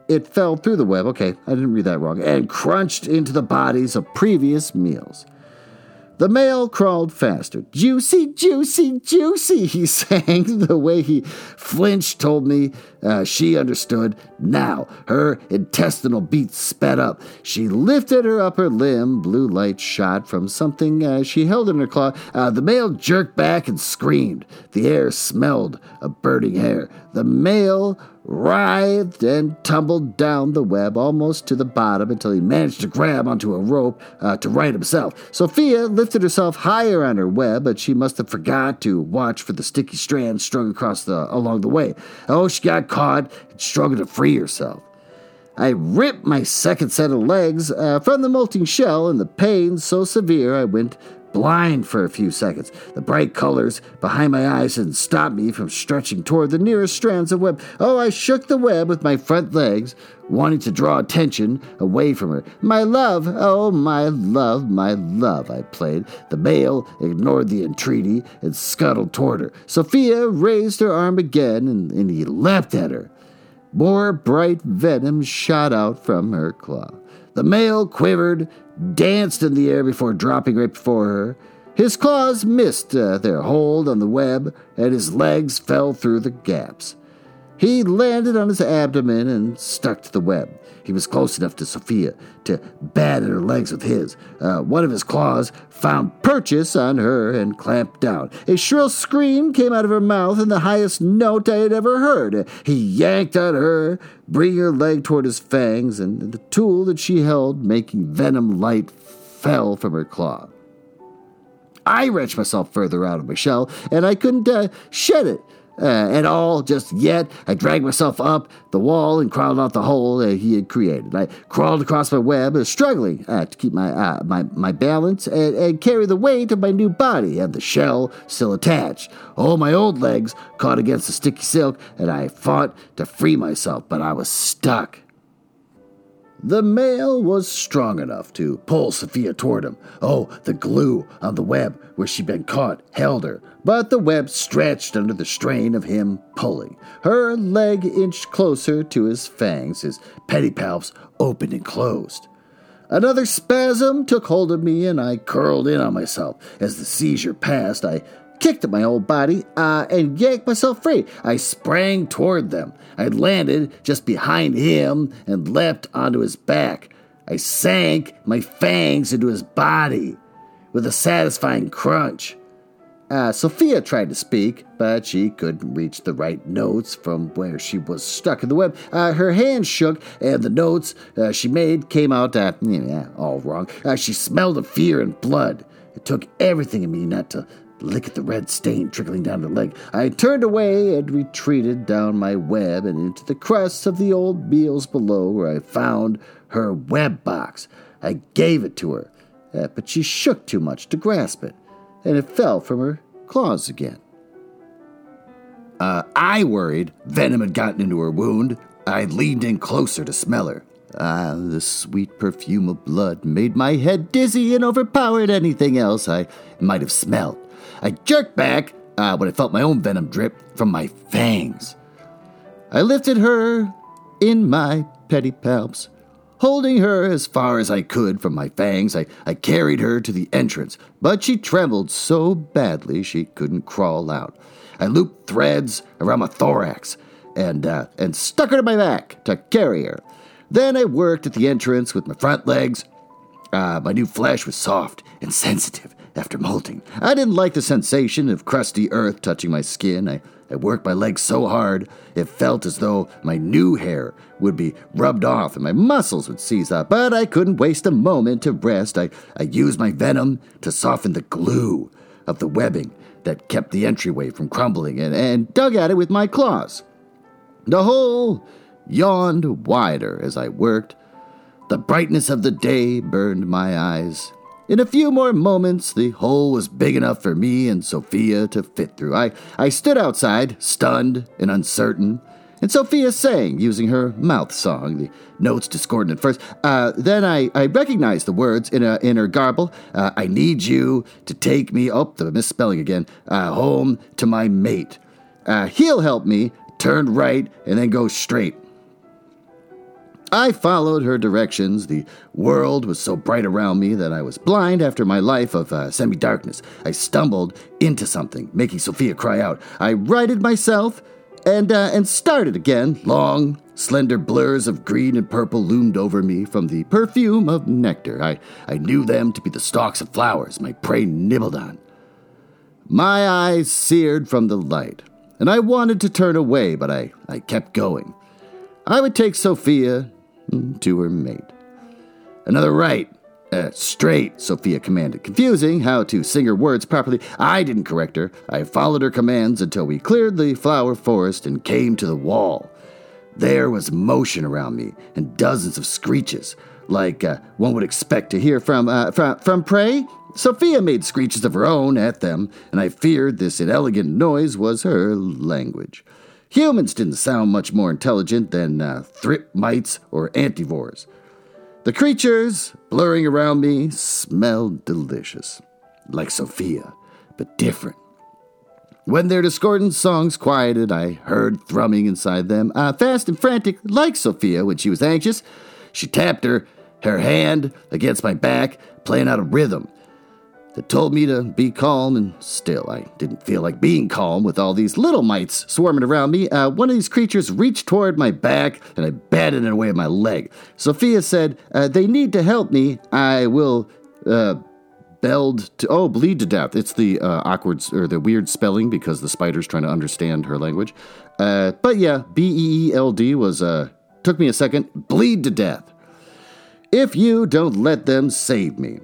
It fell through the web. Okay, I didn't read that wrong. And crunched into the bodies of previous meals. The male crawled faster. Juicy, juicy, juicy, (laughs) he sang. The way he flinched told me uh, she understood. Now, her intestinal beats sped up. She lifted her upper limb. Blue light shot from something uh, she held in her claw. Uh, the male jerked back and screamed. The air smelled of burning hair. The male writhed and tumbled down the web almost to the bottom until he managed to grab onto a rope uh, to right himself. Sophia lifted herself higher on her web, but she must have forgot to watch for the sticky strands strung across the along the way. Oh, she got caught and struggled to free herself. I ripped my second set of legs uh, from the molting shell, and the pain so severe I went blind for a few seconds. The bright colors behind my eyes had stopped me from stretching toward the nearest strands of web. Oh, I shook the web with my front legs, wanting to draw attention away from her. My love, oh, my love, my love, I played. The male ignored the entreaty and scuttled toward her. Sophia raised her arm again, and, and he leapt at her. More bright venom shot out from her claw. The male quivered danced in the air before dropping right before her. His claws missed uh, their hold on the web, and his legs fell through the gaps. He landed on his abdomen and stuck to the web. He was close enough to Sophia to bat at her legs with his. Uh, one of his claws found purchase on her and clamped down. A shrill scream came out of her mouth in the highest note I had ever heard. He yanked on her, bringing her leg toward his fangs, and the tool that she held, making venom light, fell from her claw. I wrenched myself further out of my shell, and I couldn't uh, shed it uh, at all just yet. I dragged myself up the wall and crawled out the hole that he had created. I crawled across my web, uh, struggling uh, to keep my, uh, my, my balance and, and carry the weight of my new body and the shell still attached. All my old legs caught against the sticky silk, and I fought to free myself, but I was stuck. The male was strong enough to pull Sophia toward him. Oh, the glue on the web where she'd been caught held her, but the web stretched under the strain of him pulling. Her leg inched closer to his fangs, his pedipalps opened and closed. Another spasm took hold of me, and I curled in on myself. As the seizure passed, I kicked at my old body uh, and yanked myself free. I sprang toward them. I landed just behind him and leapt onto his back. I sank my fangs into his body with a satisfying crunch. Uh, Sophia tried to speak, but she couldn't reach the right notes from where she was stuck in the web. Uh, her hands shook, and the notes uh, she made came out all wrong. Uh, she smelled of fear and blood. It took everything in me not to lick at the red stain trickling down her leg. I turned away and retreated down my web and into the crusts of the old meals below, where I found her web box. I gave it to her, uh, but she shook too much to grasp it and it fell from her claws again. Uh, I worried venom had gotten into her wound. I leaned in closer to smell her. Ah, the sweet perfume of blood made my head dizzy and overpowered anything else I might have smelled. I jerked back uh, when I felt my own venom drip from my fangs. I lifted her in my pedipalps Holding her as far as I could from my fangs, I, I carried her to the entrance, but she trembled so badly she couldn't crawl out. I looped threads around my thorax and, uh, and stuck her to my back to carry her. Then I worked at the entrance with my front legs. Uh, my new flesh was soft and sensitive after molting. I didn't like the sensation of crusty earth touching my skin. I I worked my legs so hard it felt as though my new hair would be rubbed off and my muscles would seize up, but I couldn't waste a moment to rest. I, I used my venom to soften the glue of the webbing that kept the entryway from crumbling and, and dug at it with my claws. The hole yawned wider as I worked. The brightness of the day burned my eyes. In a few more moments, the hole was big enough for me and Sophia to fit through. I, I stood outside, stunned and uncertain, and Sophia sang, using her mouth song, the notes discordant at first. Uh, then I, I recognized the words in, a, in her garble. Uh, I need you to take me, oh, the misspelling again, uh, home to my mate. Uh, he'll help me turn right and then go straight. I followed her directions. The world was so bright around me that I was blind after my life of uh, semi darkness. I stumbled into something, making Sophia cry out. I righted myself and, uh, and started again. Long, slender blurs of green and purple loomed over me from the perfume of nectar. I, I knew them to be the stalks of flowers my prey nibbled on. My eyes seared from the light, and I wanted to turn away, but I, I kept going. I would take Sophia to her mate. Another right. Uh, straight, Sophia commanded, confusing how to sing her words properly. I didn't correct her. I followed her commands until we cleared the flower forest and came to the wall. There was motion around me and dozens of screeches, like uh, one would expect to hear from, uh, from, from prey. Sophia made screeches of her own at them, and I feared this inelegant noise was her language. Humans didn't sound much more intelligent than uh, thrip mites or antivores. The creatures blurring around me smelled delicious, like Sophia, but different. When their discordant songs quieted, I heard thrumming inside them, uh, fast and frantic, like Sophia when she was anxious. She tapped her, her hand against my back, playing out a rhythm that told me to be calm, and still I didn't feel like being calm with all these little mites swarming around me. Uh, one of these creatures reached toward my back, and I batted it away with my leg. Sophia said, uh, They need to help me. I will. Uh, belled to oh bleed to death it's the uh, awkward or the weird spelling because the spider's trying to understand her language uh, but yeah b-e-e-l-d was uh took me a second bleed to death if you don't let them save me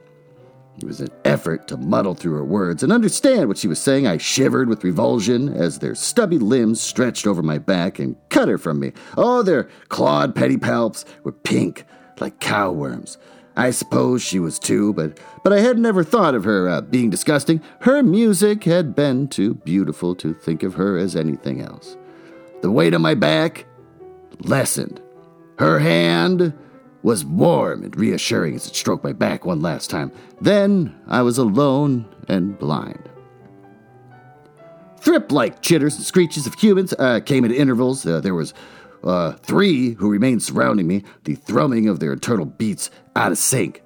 it was an effort to muddle through her words and understand what she was saying. I shivered with revulsion as their stubby limbs stretched over my back and cut her from me. Oh, their clawed pedipalps were pink like cowworms. I suppose she was too, but but I had never thought of her uh, being disgusting. Her music had been too beautiful to think of her as anything else. The weight on my back lessened. Her hand was warm and reassuring as it stroked my back one last time. Then I was alone and blind. Thrip like chitters and screeches of humans uh, came at intervals. Uh, there was uh, three who remained surrounding me, the thrumming of their eternal beats out of sync.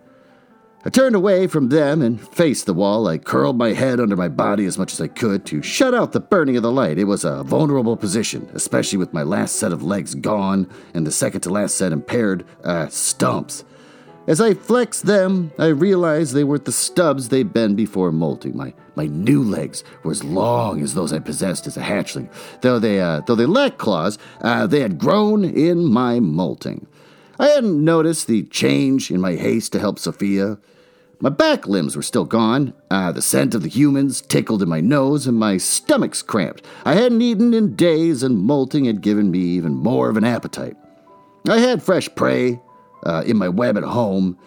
I turned away from them and faced the wall. I curled my head under my body as much as I could to shut out the burning of the light. It was a vulnerable position, especially with my last set of legs gone and the second to last set impaired uh, stumps. As I flexed them, I realized they weren't the stubs they'd been before molting. My, my new legs were as long as those I possessed as a hatchling. Though they, uh, though they lacked claws, uh, they had grown in my molting. I hadn't noticed the change in my haste to help Sophia. My back limbs were still gone. Uh, the scent of the humans tickled in my nose, and my stomach's cramped. I hadn't eaten in days, and molting had given me even more of an appetite. I had fresh prey uh, in my web at home,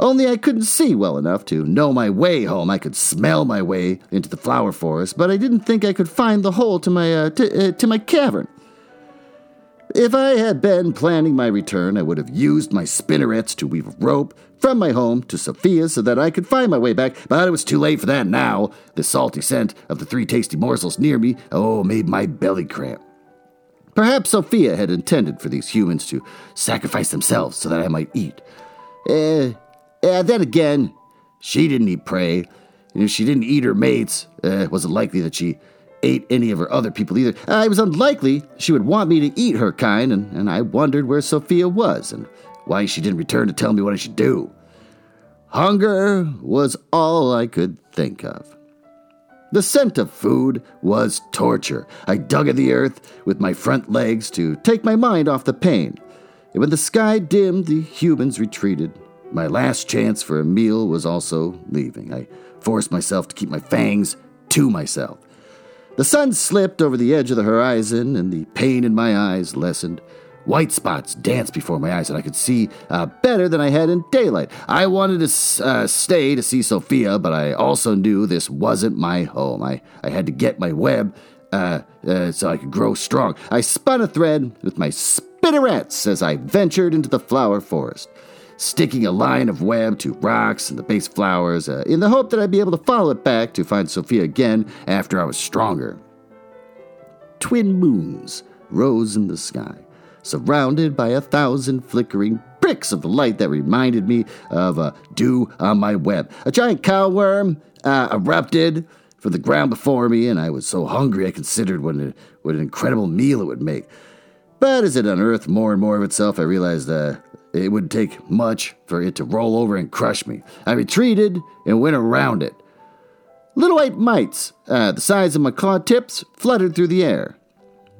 only I couldn't see well enough to know my way home. I could smell my way into the flower forest, but I didn't think I could find the hole to my uh, to, uh, to my cavern. If I had been planning my return, I would have used my spinnerets to weave a rope from my home to Sophia's so that I could find my way back, but it was too late for that now. The salty scent of the three tasty morsels near me, oh, made my belly cramp. Perhaps Sophia had intended for these humans to sacrifice themselves so that I might eat. Eh, eh then again, she didn't eat prey. And if she didn't eat her mates, eh, it wasn't likely that she ate any of her other people either. Uh, it was unlikely she would want me to eat her kind, and, and I wondered where Sophia was and why she didn't return to tell me what I should do. Hunger was all I could think of. The scent of food was torture. I dug at the earth with my front legs to take my mind off the pain. And when the sky dimmed, the humans retreated. My last chance for a meal was also leaving. I forced myself to keep my fangs to myself. The sun slipped over the edge of the horizon, and the pain in my eyes lessened. White spots danced before my eyes, and I could see uh, better than I had in daylight. I wanted to uh, stay to see Sophia, but I also knew this wasn't my home. I, I had to get my web uh, uh so I could grow strong. I spun a thread with my spinnerets as I ventured into the flower forest sticking a line of web to rocks and the base flowers uh, in the hope that I'd be able to follow it back to find Sophia again after I was stronger. Twin moons rose in the sky, surrounded by a thousand flickering pricks of light that reminded me of a dew on my web. A giant cowworm uh, erupted from the ground before me, and I was so hungry I considered what an, what an incredible meal it would make. But as it unearthed more and more of itself, I realized uh, it would take much for it to roll over and crush me. I retreated and went around it. Little white mites, uh, the size of my claw tips, fluttered through the air.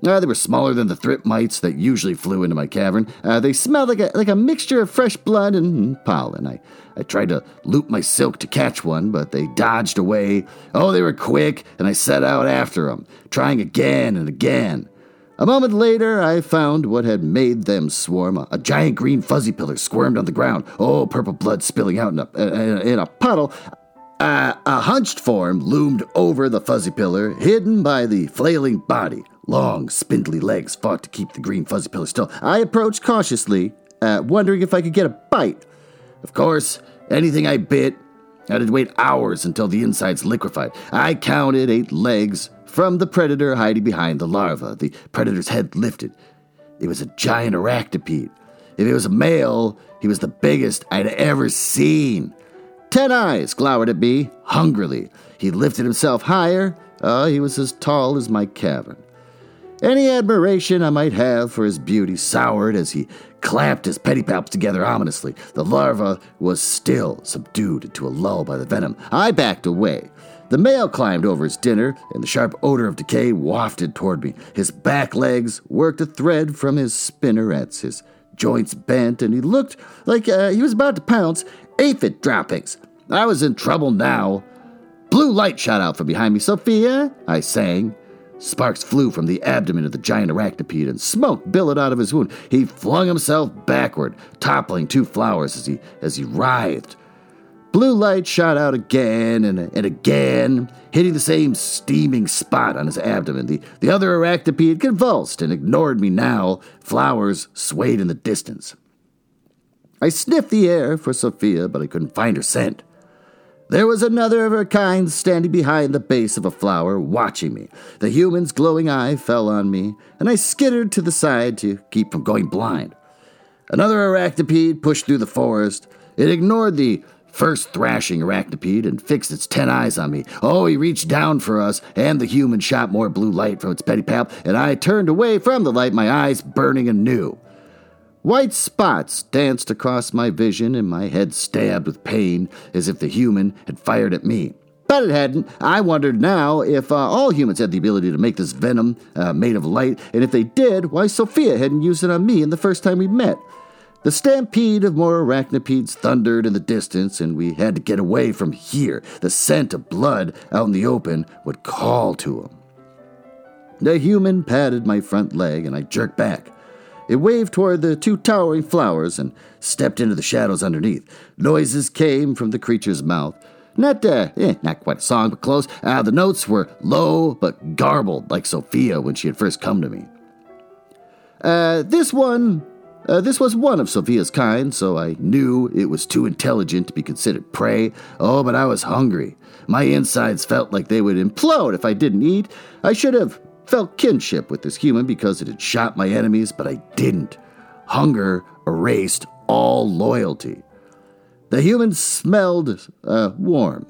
Uh, they were smaller than the thrip mites that usually flew into my cavern. Uh, they smelled like a, like a mixture of fresh blood and pollen. I, I tried to loop my silk to catch one, but they dodged away. Oh, they were quick, and I set out after them, trying again and again. A moment later, I found what had made them swarm. A, giant green fuzzy pillar squirmed on the ground. Oh, purple blood spilling out in a, in a puddle. Uh, a hunched form loomed over the fuzzy pillar, hidden by the flailing body. Long, spindly legs fought to keep the green fuzzy pillar still. I approached cautiously, uh, wondering if I could get a bite. Of course, anything I bit, I had to wait hours until the insides liquefied. I counted eight legs, from the predator hiding behind the larva. The predator's head lifted. It was a giant arachnopede. If it was a male, he was the biggest I'd ever seen. Ten eyes glowered at me hungrily. He lifted himself higher. Uh, he was as tall as my cavern. Any admiration I might have for his beauty soured as he clapped his pedipalps together ominously. The larva was still subdued into a lull by the venom. I backed away. The male climbed over his dinner, and the sharp odor of decay wafted toward me. His back legs worked a thread from his spinnerets. His joints bent, and he looked like uh, he was about to pounce aphid droppings. I was in trouble now. Blue light shot out from behind me. Sophia, I sang. Sparks flew from the abdomen of the giant arachnopede, and smoke billowed out of his wound. He flung himself backward, toppling two flowers as he as he writhed. Blue light shot out again and, and again, hitting the same steaming spot on his abdomen. The, the other arachnopede convulsed and ignored me now. Flowers swayed in the distance. I sniffed the air for Sophia, but I couldn't find her scent. There was another of her kind standing behind the base of a flower, watching me. The human's glowing eye fell on me, and I skittered to the side to keep from going blind. Another arachnopede pushed through the forest. It ignored the first thrashing arachnopede and fixed its ten eyes on me. Oh, he reached down for us, and the human shot more blue light from its pedipalp, and I turned away from the light, my eyes burning anew. White spots danced across my vision, and my head stabbed with pain as if the human had fired at me. But it hadn't. I wondered now if uh, all humans had the ability to make this venom uh, made of light, and if they did, why Sophia hadn't used it on me in the first time we met. The stampede of more arachnopedes thundered in the distance, and we had to get away from here. The scent of blood out in the open would call to him. The human patted my front leg, and I jerked back. It waved toward the two towering flowers and stepped into the shadows underneath. Noises came from the creature's mouth. Not, uh, eh, not quite a song, but close. Uh, the notes were low but garbled, like Sophia when she had first come to me. Uh, this one, uh, this was one of Sophia's kind, so I knew it was too intelligent to be considered prey. Oh, but I was hungry. My insides felt like they would implode if I didn't eat. I should have felt kinship with this human because it had shot my enemies, but I didn't. Hunger erased all loyalty. The human smelled uh, warm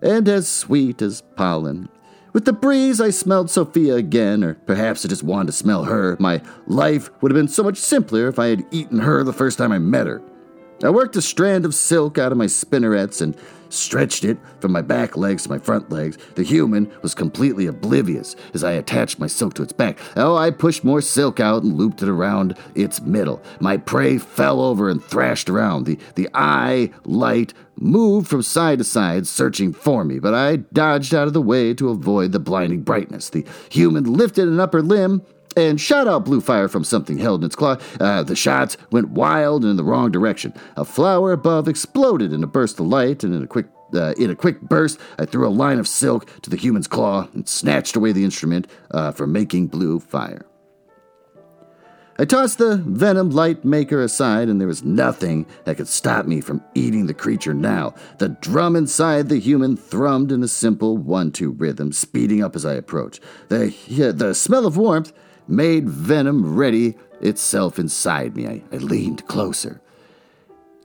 and as sweet as pollen. With the breeze, I smelled Sophia again, or perhaps I just wanted to smell her. My life would have been so much simpler if I had eaten her the first time I met her. I worked a strand of silk out of my spinnerets and stretched it from my back legs to my front legs. The human was completely oblivious as I attached my silk to its back. Oh, I pushed more silk out and looped it around its middle. My prey fell over and thrashed around. The, the eye light moved from side to side, searching for me, but I dodged out of the way to avoid the blinding brightness. The human lifted an upper limb and shot out blue fire from something held in its claw. Uh, the shots went wild and in the wrong direction. A flower above exploded in a burst of light, and in a quick uh, in a quick burst, I threw a line of silk to the human's claw and snatched away the instrument uh, for making blue fire. I tossed the venom light maker aside, and there was nothing that could stop me from eating the creature now. The drum inside the human thrummed in a simple one two rhythm, speeding up as I approached. The, the smell of warmth made venom ready itself inside me. I, I leaned closer.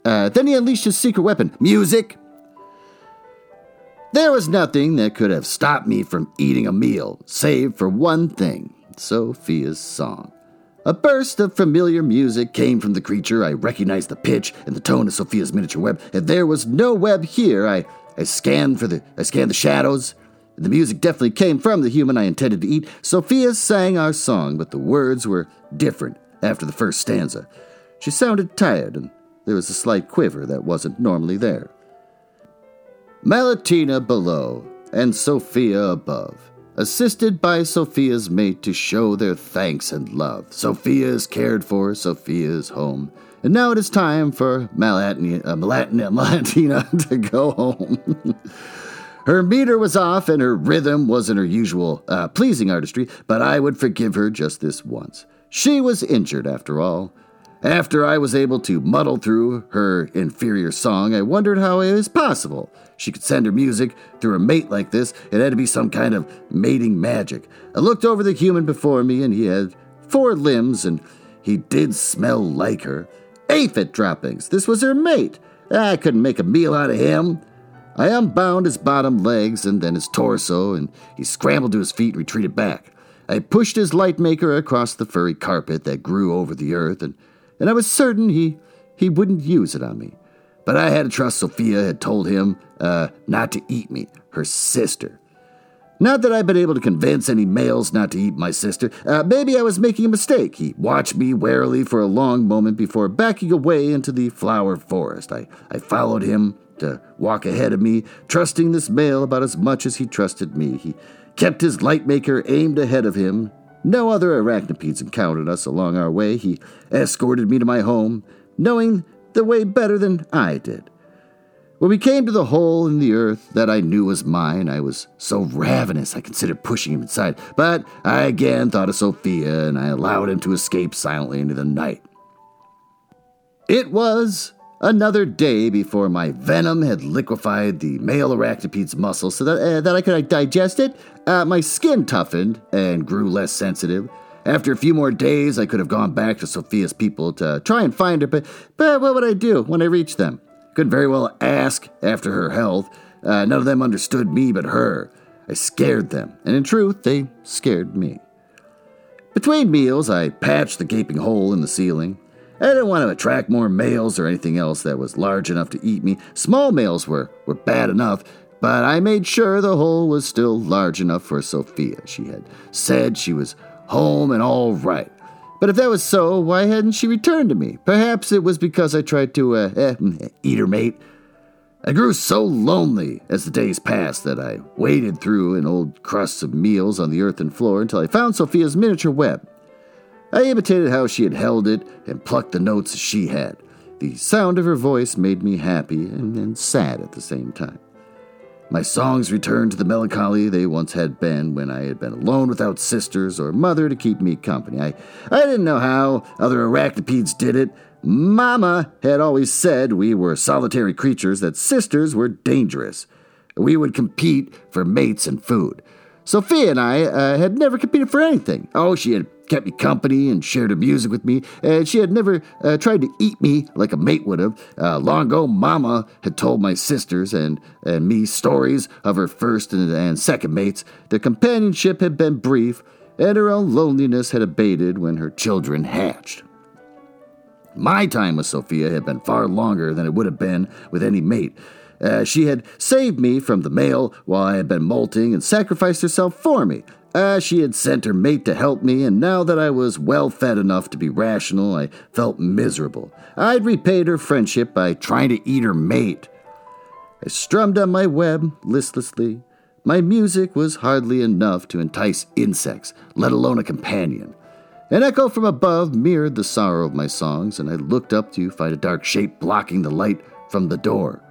Uh, then he unleashed his secret weapon music. There was nothing that could have stopped me from eating a meal, save for one thing Sophia's song. A burst of familiar music came from the creature. I recognized the pitch and the tone of Sophia's miniature web, and there was no web here. I, I scanned for the I scanned the shadows, the music definitely came from the human I intended to eat. Sophia sang our song, but the words were different after the first stanza. She sounded tired, and there was a slight quiver that wasn't normally there. Malatina below, and Sophia above, assisted by Sophia's mate to show their thanks and love. Sophia is cared for, Sophia is home. And now it is time for Malatina, uh, Malatina, (laughs) Malatina to go home. (laughs) Her meter was off and her rhythm wasn't her usual uh, pleasing artistry, but I would forgive her just this once. She was injured, after all. After I was able to muddle through her inferior song, I wondered how it was possible she could send her music through a mate like this. It had to be some kind of mating magic. I looked over the human before me, and he had four limbs, and he did smell like her. Aphid droppings. This was her mate. I couldn't make a meal out of him. I unbound his bottom legs and then his torso, and he scrambled to his feet and retreated back. I pushed his light maker across the furry carpet that grew over the earth, and, and I was certain he, he wouldn't use it on me. But I had to trust Sophia had told him uh, not to eat me, her sister. Not that I've been able to convince any males not to eat my sister. Uh, maybe I was making a mistake. He watched me warily for a long moment before backing away into the flower forest. I, I followed him to walk ahead of me, trusting this male about as much as he trusted me. He kept his light maker aimed ahead of him. No other arachnopedes encountered us along our way. He escorted me to my home, knowing the way better than I did. When we came to the hole in the earth that I knew was mine, I was so ravenous I considered pushing him inside, but I again thought of Sophia and I allowed him to escape silently into the night. It was Another day before my venom had liquefied the male arachnopede's muscle so that, uh, that I could digest it, uh, my skin toughened and grew less sensitive. After a few more days, I could have gone back to Sophia's people to try and find her, but, but what would I do when I reached them? Couldn't very well ask after her health. Uh, none of them understood me but her. I scared them, and in truth, they scared me. Between meals, I patched the gaping hole in the ceiling. I didn't want to attract more males or anything else that was large enough to eat me. Small males were, were bad enough, but I made sure the hole was still large enough for Sophia. She had said she was home and all right. But if that was so, why hadn't she returned to me? Perhaps it was because I tried to, uh, eh, eat her mate. I grew so lonely as the days passed that I waded through an old crust of meals on the earthen floor until I found Sophia's miniature web. I imitated how she had held it and plucked the notes she had. The sound of her voice made me happy and, and sad at the same time. My songs returned to the melancholy they once had been when I had been alone without sisters or mother to keep me company. I, I didn't know how other arachnopedes did it. Mama had always said we were solitary creatures, that sisters were dangerous. We would compete for mates and food. Sophia and I uh, had never competed for anything. Oh, she had kept me company and shared her music with me, and she had never uh, tried to eat me like a mate would have. Uh, long ago, Mama had told my sisters and, and me stories of her first and, and second mates. Their companionship had been brief, and her own loneliness had abated when her children hatched. My time with Sophia had been far longer than it would have been with any mate. Uh, she had saved me from the male while I had been molting and sacrificed herself for me. Uh, she had sent her mate to help me, and now that I was well fed enough to be rational, I felt miserable. I'd repaid her friendship by trying to eat her mate. I strummed on my web listlessly. My music was hardly enough to entice insects, let alone a companion. An echo from above mirrored the sorrow of my songs, and I looked up to find a dark shape blocking the light from the door.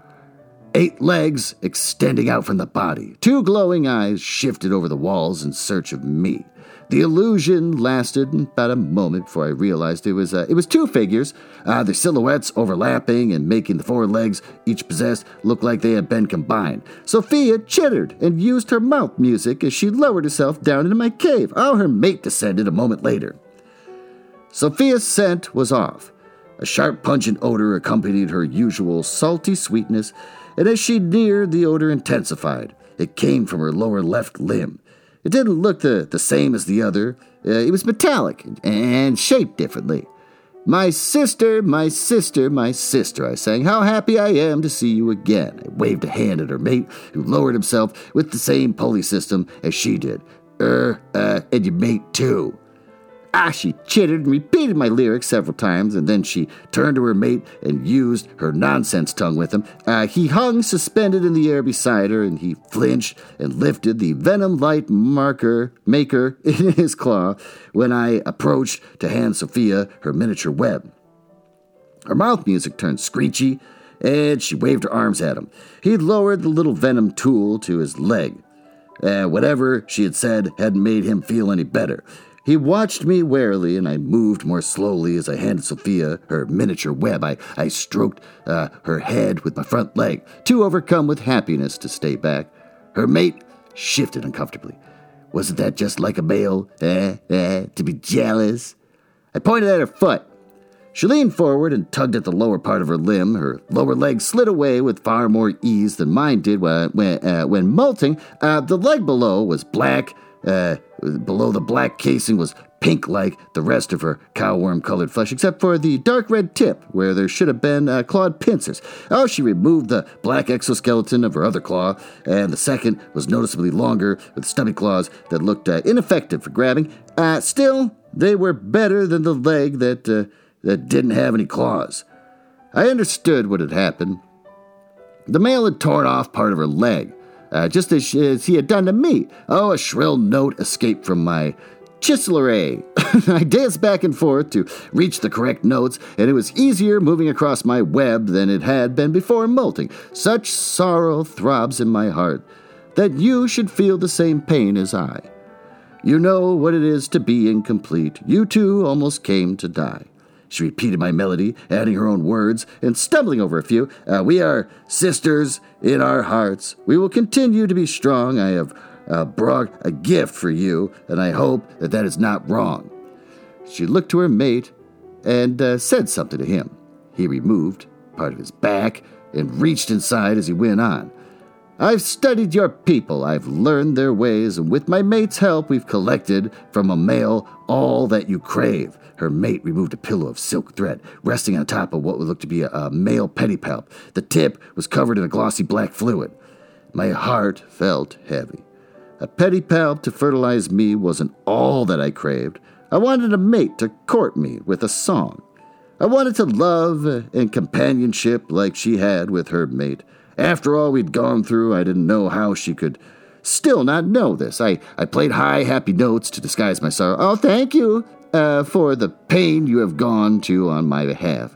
Eight legs extending out from the body. Two glowing eyes shifted over the walls in search of me. The illusion lasted about a moment before I realized it was uh, it was two figures, uh, their silhouettes overlapping and making the four legs each possessed look like they had been combined. Sophia chittered and used her mouth music as she lowered herself down into my cave. Oh, her mate descended a moment later. Sophia's scent was off. A sharp, pungent odor accompanied her usual salty sweetness and as she neared, the odor intensified. It came from her lower left limb. It didn't look the, the same as the other, uh, it was metallic and shaped differently. My sister, my sister, my sister, I sang. How happy I am to see you again. I waved a hand at her mate, who lowered himself with the same pulley system as she did. Er, uh, and your mate too. Ah, she chittered and repeated my lyrics several times, and then she turned to her mate and used her nonsense tongue with him. Uh, he hung suspended in the air beside her, and he flinched and lifted the venom light marker maker (laughs) in his claw when I approached to hand Sophia her miniature web. Her mouth music turned screechy, and she waved her arms at him. He lowered the little venom tool to his leg. Uh, whatever she had said hadn't made him feel any better. He watched me warily, and I moved more slowly as I handed Sophia her miniature web. I, I stroked uh, her head with my front leg, too overcome with happiness to stay back. Her mate shifted uncomfortably. Wasn't that just like a male? Eh, eh, to be jealous? I pointed at her foot. She leaned forward and tugged at the lower part of her limb. Her lower leg slid away with far more ease than mine did when, when, uh, when molting. Uh, the leg below was black uh, below the black casing was pink like the rest of her cowworm colored flesh, except for the dark red tip where there should have been uh, clawed pincers. Oh, she removed the black exoskeleton of her other claw, and the second was noticeably longer with stubby claws that looked uh, ineffective for grabbing. Uh, still, they were better than the leg that, uh, that didn't have any claws. I understood what had happened. The male had torn off part of her leg uh, just as, as, he had done to me. Oh, a shrill note escaped from my chisleray. (laughs) I danced back and forth to reach the correct notes, and it was easier moving across my web than it had been before molting. Such sorrow throbs in my heart that you should feel the same pain as I. You know what it is to be incomplete. You too almost came to die. She repeated my melody, adding her own words and stumbling over a few. Uh, we are sisters in our hearts. We will continue to be strong. I have uh, brought a gift for you, and I hope that that is not wrong. She looked to her mate and uh, said something to him. He removed part of his back and reached inside as he went on. I've studied your people, I've learned their ways, and with my mate's help, we've collected from a male all that you crave. Her mate removed a pillow of silk thread, resting on top of what would look to be a, a male pedipalp. The tip was covered in a glossy black fluid. My heart felt heavy. A pedipalp to fertilize me wasn't all that I craved. I wanted a mate to court me with a song. I wanted to love and companionship like she had with her mate. After all we'd gone through, I didn't know how she could still not know this. I, I played high, happy notes to disguise my sorrow. Oh, thank you uh, for the pain you have gone to on my behalf.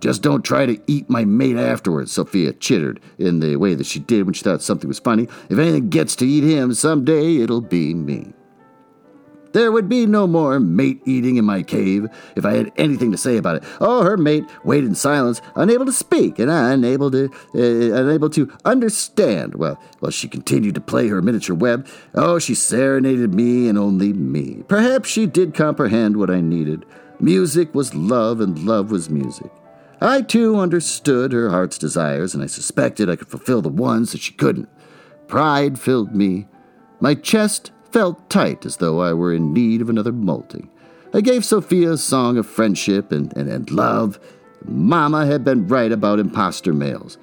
Just don't try to eat my mate afterwards, Sophia chittered in the way that she did when she thought something was funny. If anything gets to eat him someday, it'll be me. There would be no more mate eating in my cave if I had anything to say about it. Oh, her mate waited in silence, unable to speak and unable to uh, unable to understand. Well, well, she continued to play her miniature web. Oh, she serenaded me and only me. Perhaps she did comprehend what I needed. Music was love, and love was music. I too understood her heart's desires, and I suspected I could fulfill the ones that she couldn't. Pride filled me. My chest felt tight as though I were in need of another molting. I gave Sophia a song of friendship and, and, and love. Mama had been right about impostor males.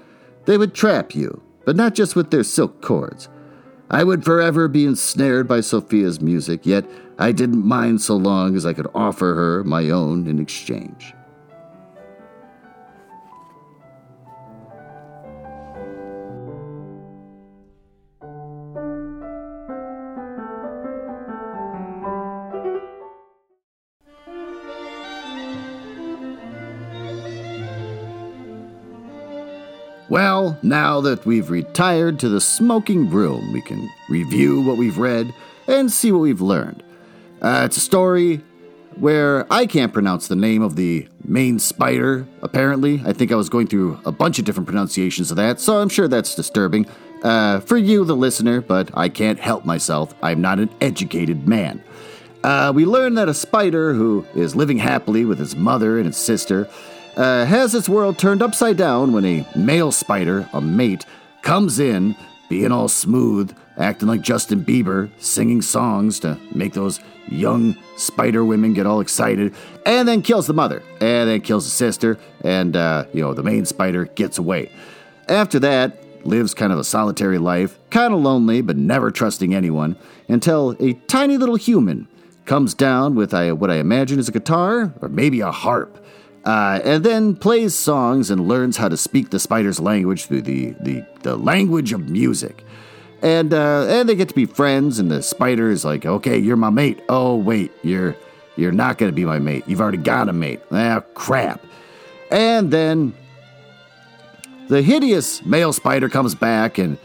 They would trap you, but not just with their silk cords. I would forever be ensnared by Sophia's music, yet I didn't mind so long as I could offer her my own in exchange. Well, now that we've retired to the smoking room, we can review what we've read and see what we've learned. Uh, it's a story where I can't pronounce the name of the main spider, apparently. I think I was going through a bunch of different pronunciations of that, so I'm sure that's disturbing uh, for you, the listener, but I can't help myself. I'm not an educated man. Uh, we learn that a spider who is living happily with his mother and his sister uh, has its world turned upside down when a male spider, a mate, comes in, being all smooth, acting like Justin Bieber, singing songs to make those young spider women get all excited, and then kills the mother, and then kills the sister, and, uh, you know, the main spider gets away. After that, lives kind of a solitary life, kind of lonely, but never trusting anyone, until a tiny little human comes down with what I imagine is a guitar, or maybe a harp uh, and then plays songs and learns how to speak the spider's language through the, the, the language of music. And uh, and they get to be friends, and the spider is like, "Okay, you're my mate." Oh wait, you're you're not gonna be my mate. You've already got a mate. Ah, crap. And then the hideous male spider comes back and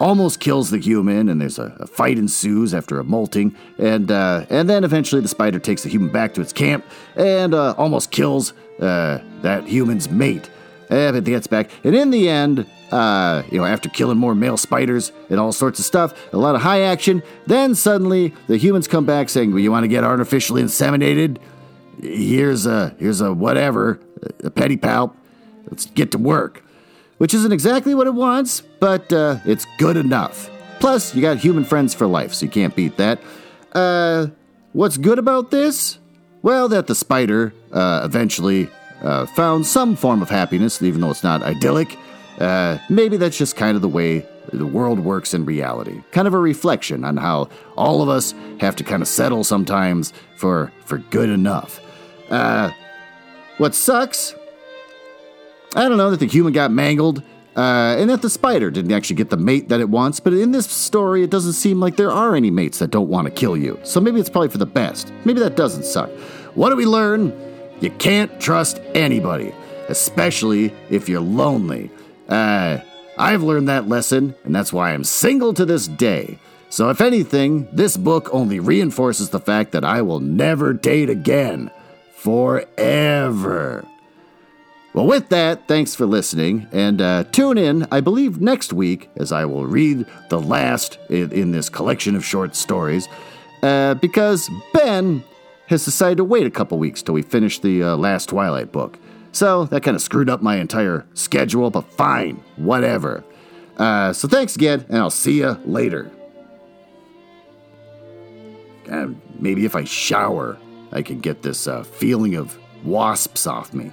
almost kills the human, and there's a, a fight ensues after a molting, and uh, and then eventually the spider takes the human back to its camp and uh, almost kills uh, that human's mate. And it gets back, and in the end, uh, you know, after killing more male spiders and all sorts of stuff, a lot of high action. Then suddenly the humans come back saying, "Well, you want to get artificially inseminated? Here's a here's a whatever, a pedipalp. Let's get to work." Which isn't exactly what it wants, but uh, it's good enough. Plus, you got human friends for life, so you can't beat that. Uh, what's good about this? Well, that the spider uh, eventually uh, found some form of happiness, even though it's not idyllic. Uh, maybe that's just kind of the way the world works in reality. Kind of a reflection on how all of us have to kind of settle sometimes for for good enough. Uh, what sucks? I don't know that the human got mangled. Uh, and that the spider didn't actually get the mate that it wants, but in this story, it doesn't seem like there are any mates that don't want to kill you. So maybe it's probably for the best. Maybe that doesn't suck. What do we learn? You can't trust anybody, especially if you're lonely. Uh, I've learned that lesson, and that's why I'm single to this day. So, if anything, this book only reinforces the fact that I will never date again. forever. Well, with that, thanks for listening, and uh, tune in, I believe, next week as I will read the last in, in this collection of short stories, uh, because Ben has decided to wait a couple weeks till we finish the uh, last Twilight book. So that kind of screwed up my entire schedule, but fine, whatever. Uh, so thanks again, and I'll see you later. Uh, maybe if I shower, I can get this uh, feeling of wasps off me.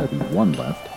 There's be one left.